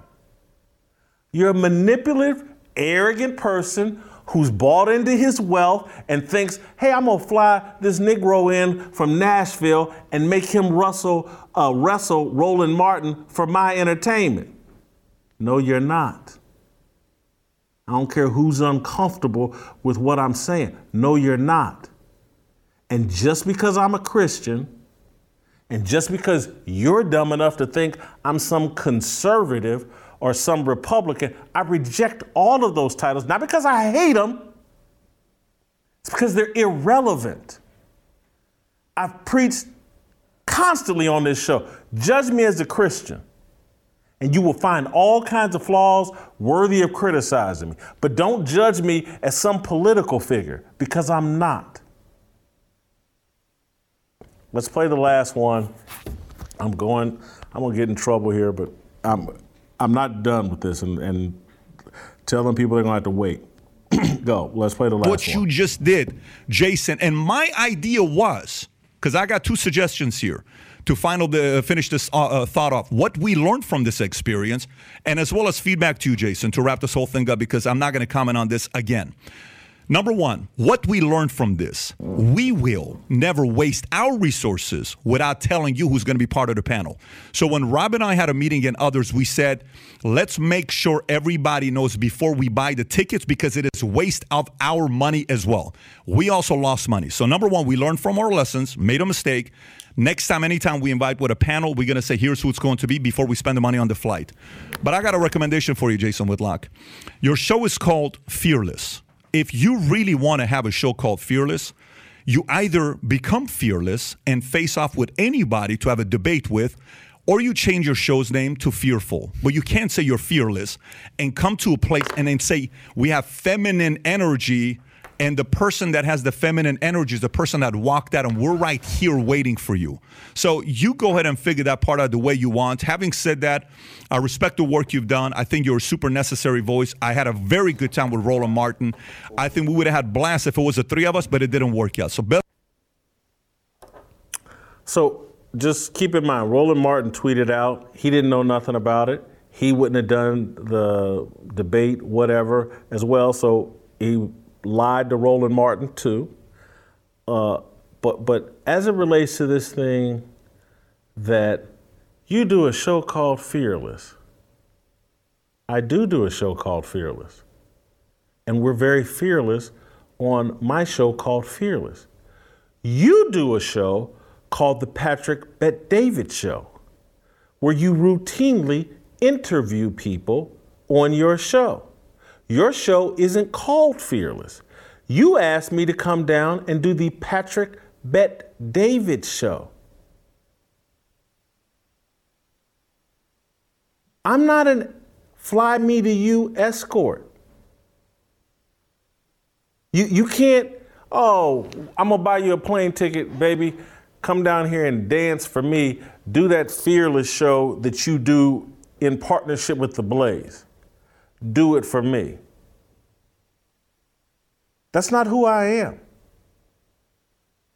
You're a manipulative, arrogant person who's bought into his wealth and thinks, hey, I'm gonna fly this Negro in from Nashville and make him wrestle, uh, wrestle Roland Martin for my entertainment. No, you're not. I don't care who's uncomfortable with what I'm saying. No, you're not. And just because I'm a Christian, and just because you're dumb enough to think I'm some conservative or some Republican, I reject all of those titles, not because I hate them, it's because they're irrelevant. I've preached constantly on this show judge me as a Christian and you will find all kinds of flaws worthy of criticizing me. But don't judge me as some political figure because I'm not. Let's play the last one. I'm going, I'm gonna get in trouble here, but I'm I'm not done with this and, and telling people they're gonna have to wait. Go, let's play the last one. what one. you just did, Jason. And my idea was, because I got two suggestions here to final the, finish this uh, uh, thought off, what we learned from this experience, and as well as feedback to you, Jason, to wrap this whole thing up, because I'm not going to comment on this again. Number one, what we learned from this, we will never waste our resources without telling you who's going to be part of the panel. So when Rob and I had a meeting and others, we said, let's make sure everybody knows before we buy the tickets because it is waste of our money as well. We also lost money. So number one, we learned from our lessons, made a mistake. Next time, anytime we invite with a panel, we're going to say, here's who it's going to be before we spend the money on the flight. But I got a recommendation for you, Jason Whitlock. Your show is called Fearless if you really want to have a show called Fearless, you either become fearless and face off with anybody to have a debate with, or you change your show's name to Fearful. But you can't say you're fearless and come to a place and then say, we have feminine energy and the person that has the feminine energy is the person that walked out and we're right here waiting for you. So you go ahead and figure that part out the way you want. Having said that i respect the work you've done. I think you're a super necessary voice. I had a very good time with roland martin. I think we would have had blast if it was the three of us but it didn't work out so best so just keep in mind roland martin tweeted out. He didn't know nothing about it. He wouldn't have done the debate whatever as well. So he lied to Roland Martin too. Uh, but but as it relates to this thing that you do a show called Fearless. I do do a show called Fearless. And we're very fearless on my show called Fearless. You do a show called The Patrick Bet David Show, where you routinely interview people on your show. Your show isn't called Fearless. You asked me to come down and do the Patrick Bet David show. I'm not an fly me to you escort. You, you can't, oh, I'm gonna buy you a plane ticket, baby. Come down here and dance for me. Do that fearless show that you do in partnership with the Blaze do it for me. That's not who I am.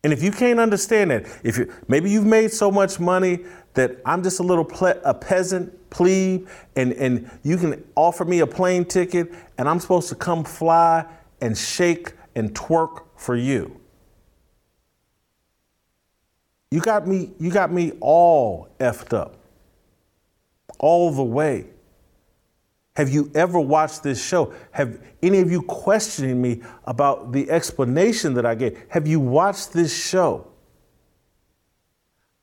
And if you can't understand that, if you, maybe you've made so much money that I'm just a little ple- a peasant plebe, and, and you can offer me a plane ticket, and I'm supposed to come fly and shake and twerk for you. You got me, you got me all effed up. All the way. Have you ever watched this show? Have any of you questioning me about the explanation that I gave? Have you watched this show?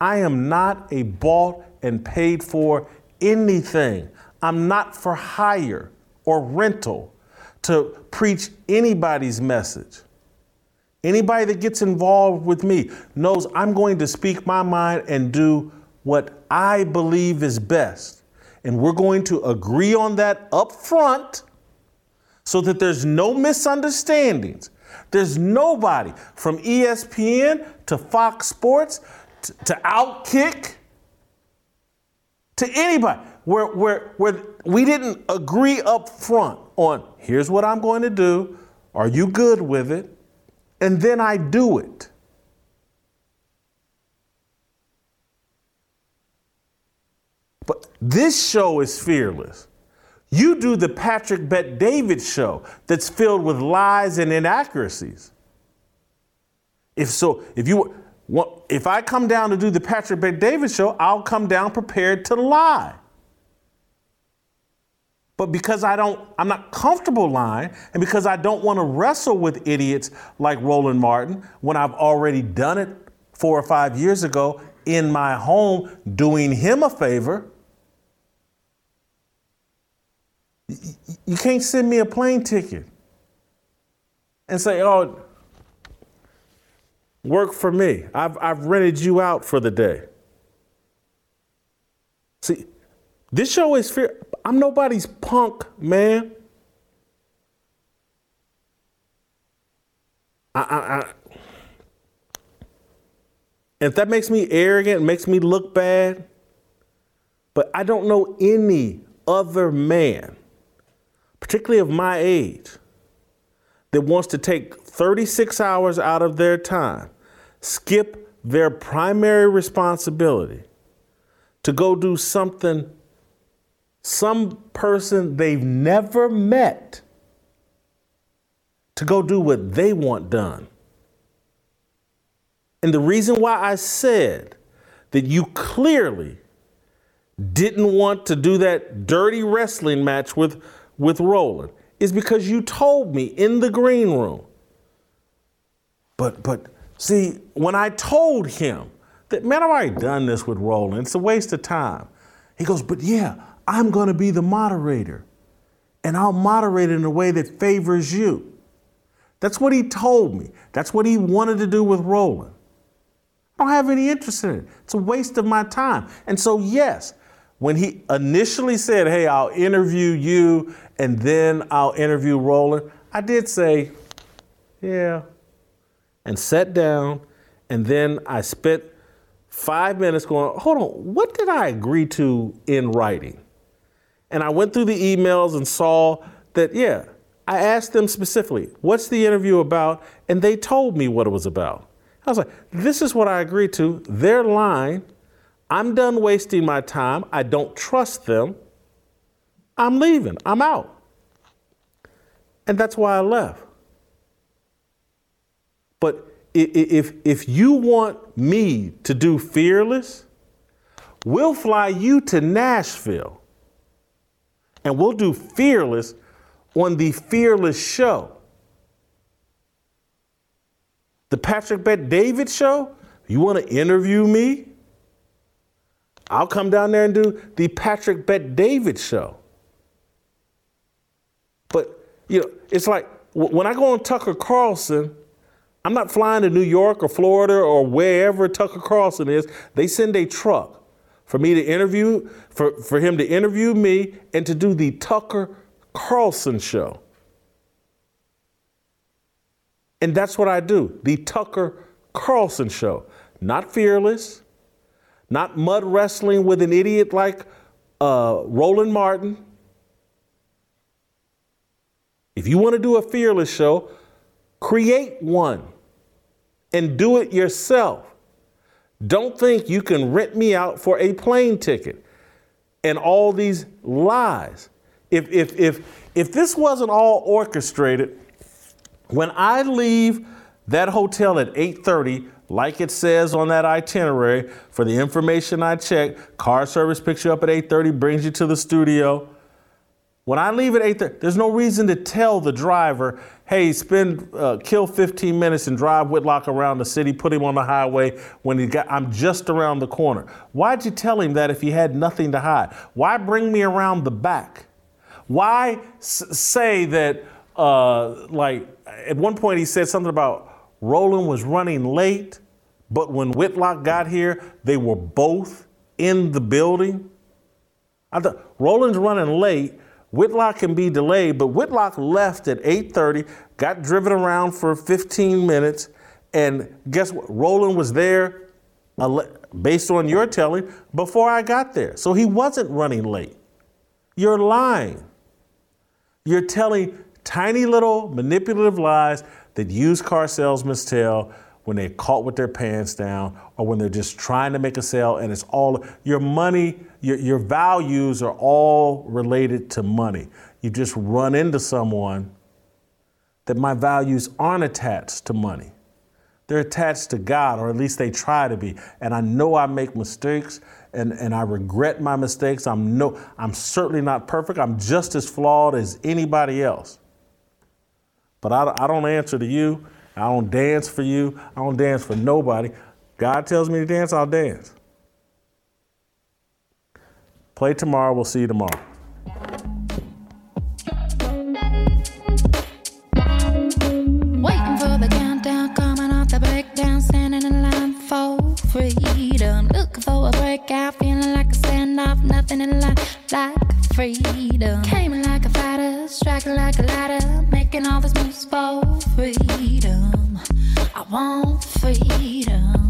I am not a bought and paid for anything. I'm not for hire or rental to preach anybody's message. Anybody that gets involved with me knows I'm going to speak my mind and do what I believe is best. And we're going to agree on that up front so that there's no misunderstandings. There's nobody from ESPN to Fox Sports to, to Outkick to anybody where, where, where we didn't agree up front on here's what I'm going to do. Are you good with it? And then I do it. But this show is fearless. You do the Patrick Bet David show that's filled with lies and inaccuracies. If so, if you if I come down to do the Patrick Bet David show, I'll come down prepared to lie. But because I don't, I'm not comfortable lying, and because I don't want to wrestle with idiots like Roland Martin when I've already done it four or five years ago in my home, doing him a favor. You can't send me a plane ticket and say, oh, work for me. I've, I've rented you out for the day. See, this show is fear. I'm nobody's punk, man. I, I, I, if that makes me arrogant, makes me look bad, but I don't know any other man, particularly of my age, that wants to take 36 hours out of their time, skip their primary responsibility to go do something some person they've never met to go do what they want done. And the reason why I said that you clearly didn't want to do that dirty wrestling match with, with Roland is because you told me in the green room. But but see, when I told him that man, I've already done this with Roland, it's a waste of time. He goes, but yeah, I'm to be the moderator, and I'll moderate in a way that favors you. That's what he told me. That's what he wanted to do with Roland. I don't have any interest in it. It's a waste of my time. And so, yes, when he initially said, Hey, I'll interview you and then I'll interview Roland, I did say, Yeah, and sat down. And then I spent five minutes going, Hold on, what did I agree to in writing? And I went through the emails and saw that, yeah, I asked them specifically, what's the interview about? And they told me what it was about. I was like, this is what I agreed to. They're lying. I'm done wasting my time. I don't trust them. I'm leaving. I'm out. And that's why I left. But if, if you want me to do Fearless, we'll fly you to Nashville and we'll do Fearless on the Fearless show. The Patrick Bet David show, you want to interview me? I'll come down there and do the Patrick Bet David show. You know, it's like when I go on Tucker Carlson, I'm not flying to New York or Florida or wherever Tucker Carlson is. They send a truck for me to interview, for, for him to interview me and to do the Tucker Carlson show. And that's what I do the Tucker Carlson show. Not fearless, not mud wrestling with an idiot like uh, Roland Martin. If you want to do a fearless show, create one and do it yourself. Don't think you can rent me out for a plane ticket and all these lies. If, if, if, if this wasn't all orchestrated, when I leave that hotel at 8:30, like it says on that itinerary, for the information I check, car service picks you up at 8:30, brings you to the studio. When I leave at 8:30, there's no reason to tell the driver, "Hey, spend uh, kill 15 minutes and drive Whitlock around the city, put him on the highway when he got I'm just around the corner." Why'd you tell him that if he had nothing to hide? Why bring me around the back? Why s- say that uh, like at one point he said something about Roland was running late, but when Whitlock got here, they were both in the building. I thought Roland's running late. Whitlock can be delayed, but Whitlock left at 8:30, got driven around for 15 minutes, and guess what? Roland was there, based on your telling, before I got there. So he wasn't running late. You're lying. You're telling tiny little manipulative lies that used car salesmen tell when they're caught with their pants down or when they're just trying to make a sale and it's all your money, your, your values are all related to money. You just run into someone that my values aren't attached to money. They're attached to God, or at least they try to be. And I know I make mistakes and, and I regret my mistakes. I'm no I'm certainly not perfect. I'm just as flawed as anybody else. But I, I don't answer to you. I don't dance for you. I don't dance for nobody. God tells me to dance, I'll dance. Play tomorrow. We'll see you tomorrow. Waiting for the countdown, coming off the breakdown, standing in line for freedom. Looking for a breakout, feeling like a standoff, nothing in like freedom. Came like a fighter, striking like a ladder, making all moves for freedom. I want freedom.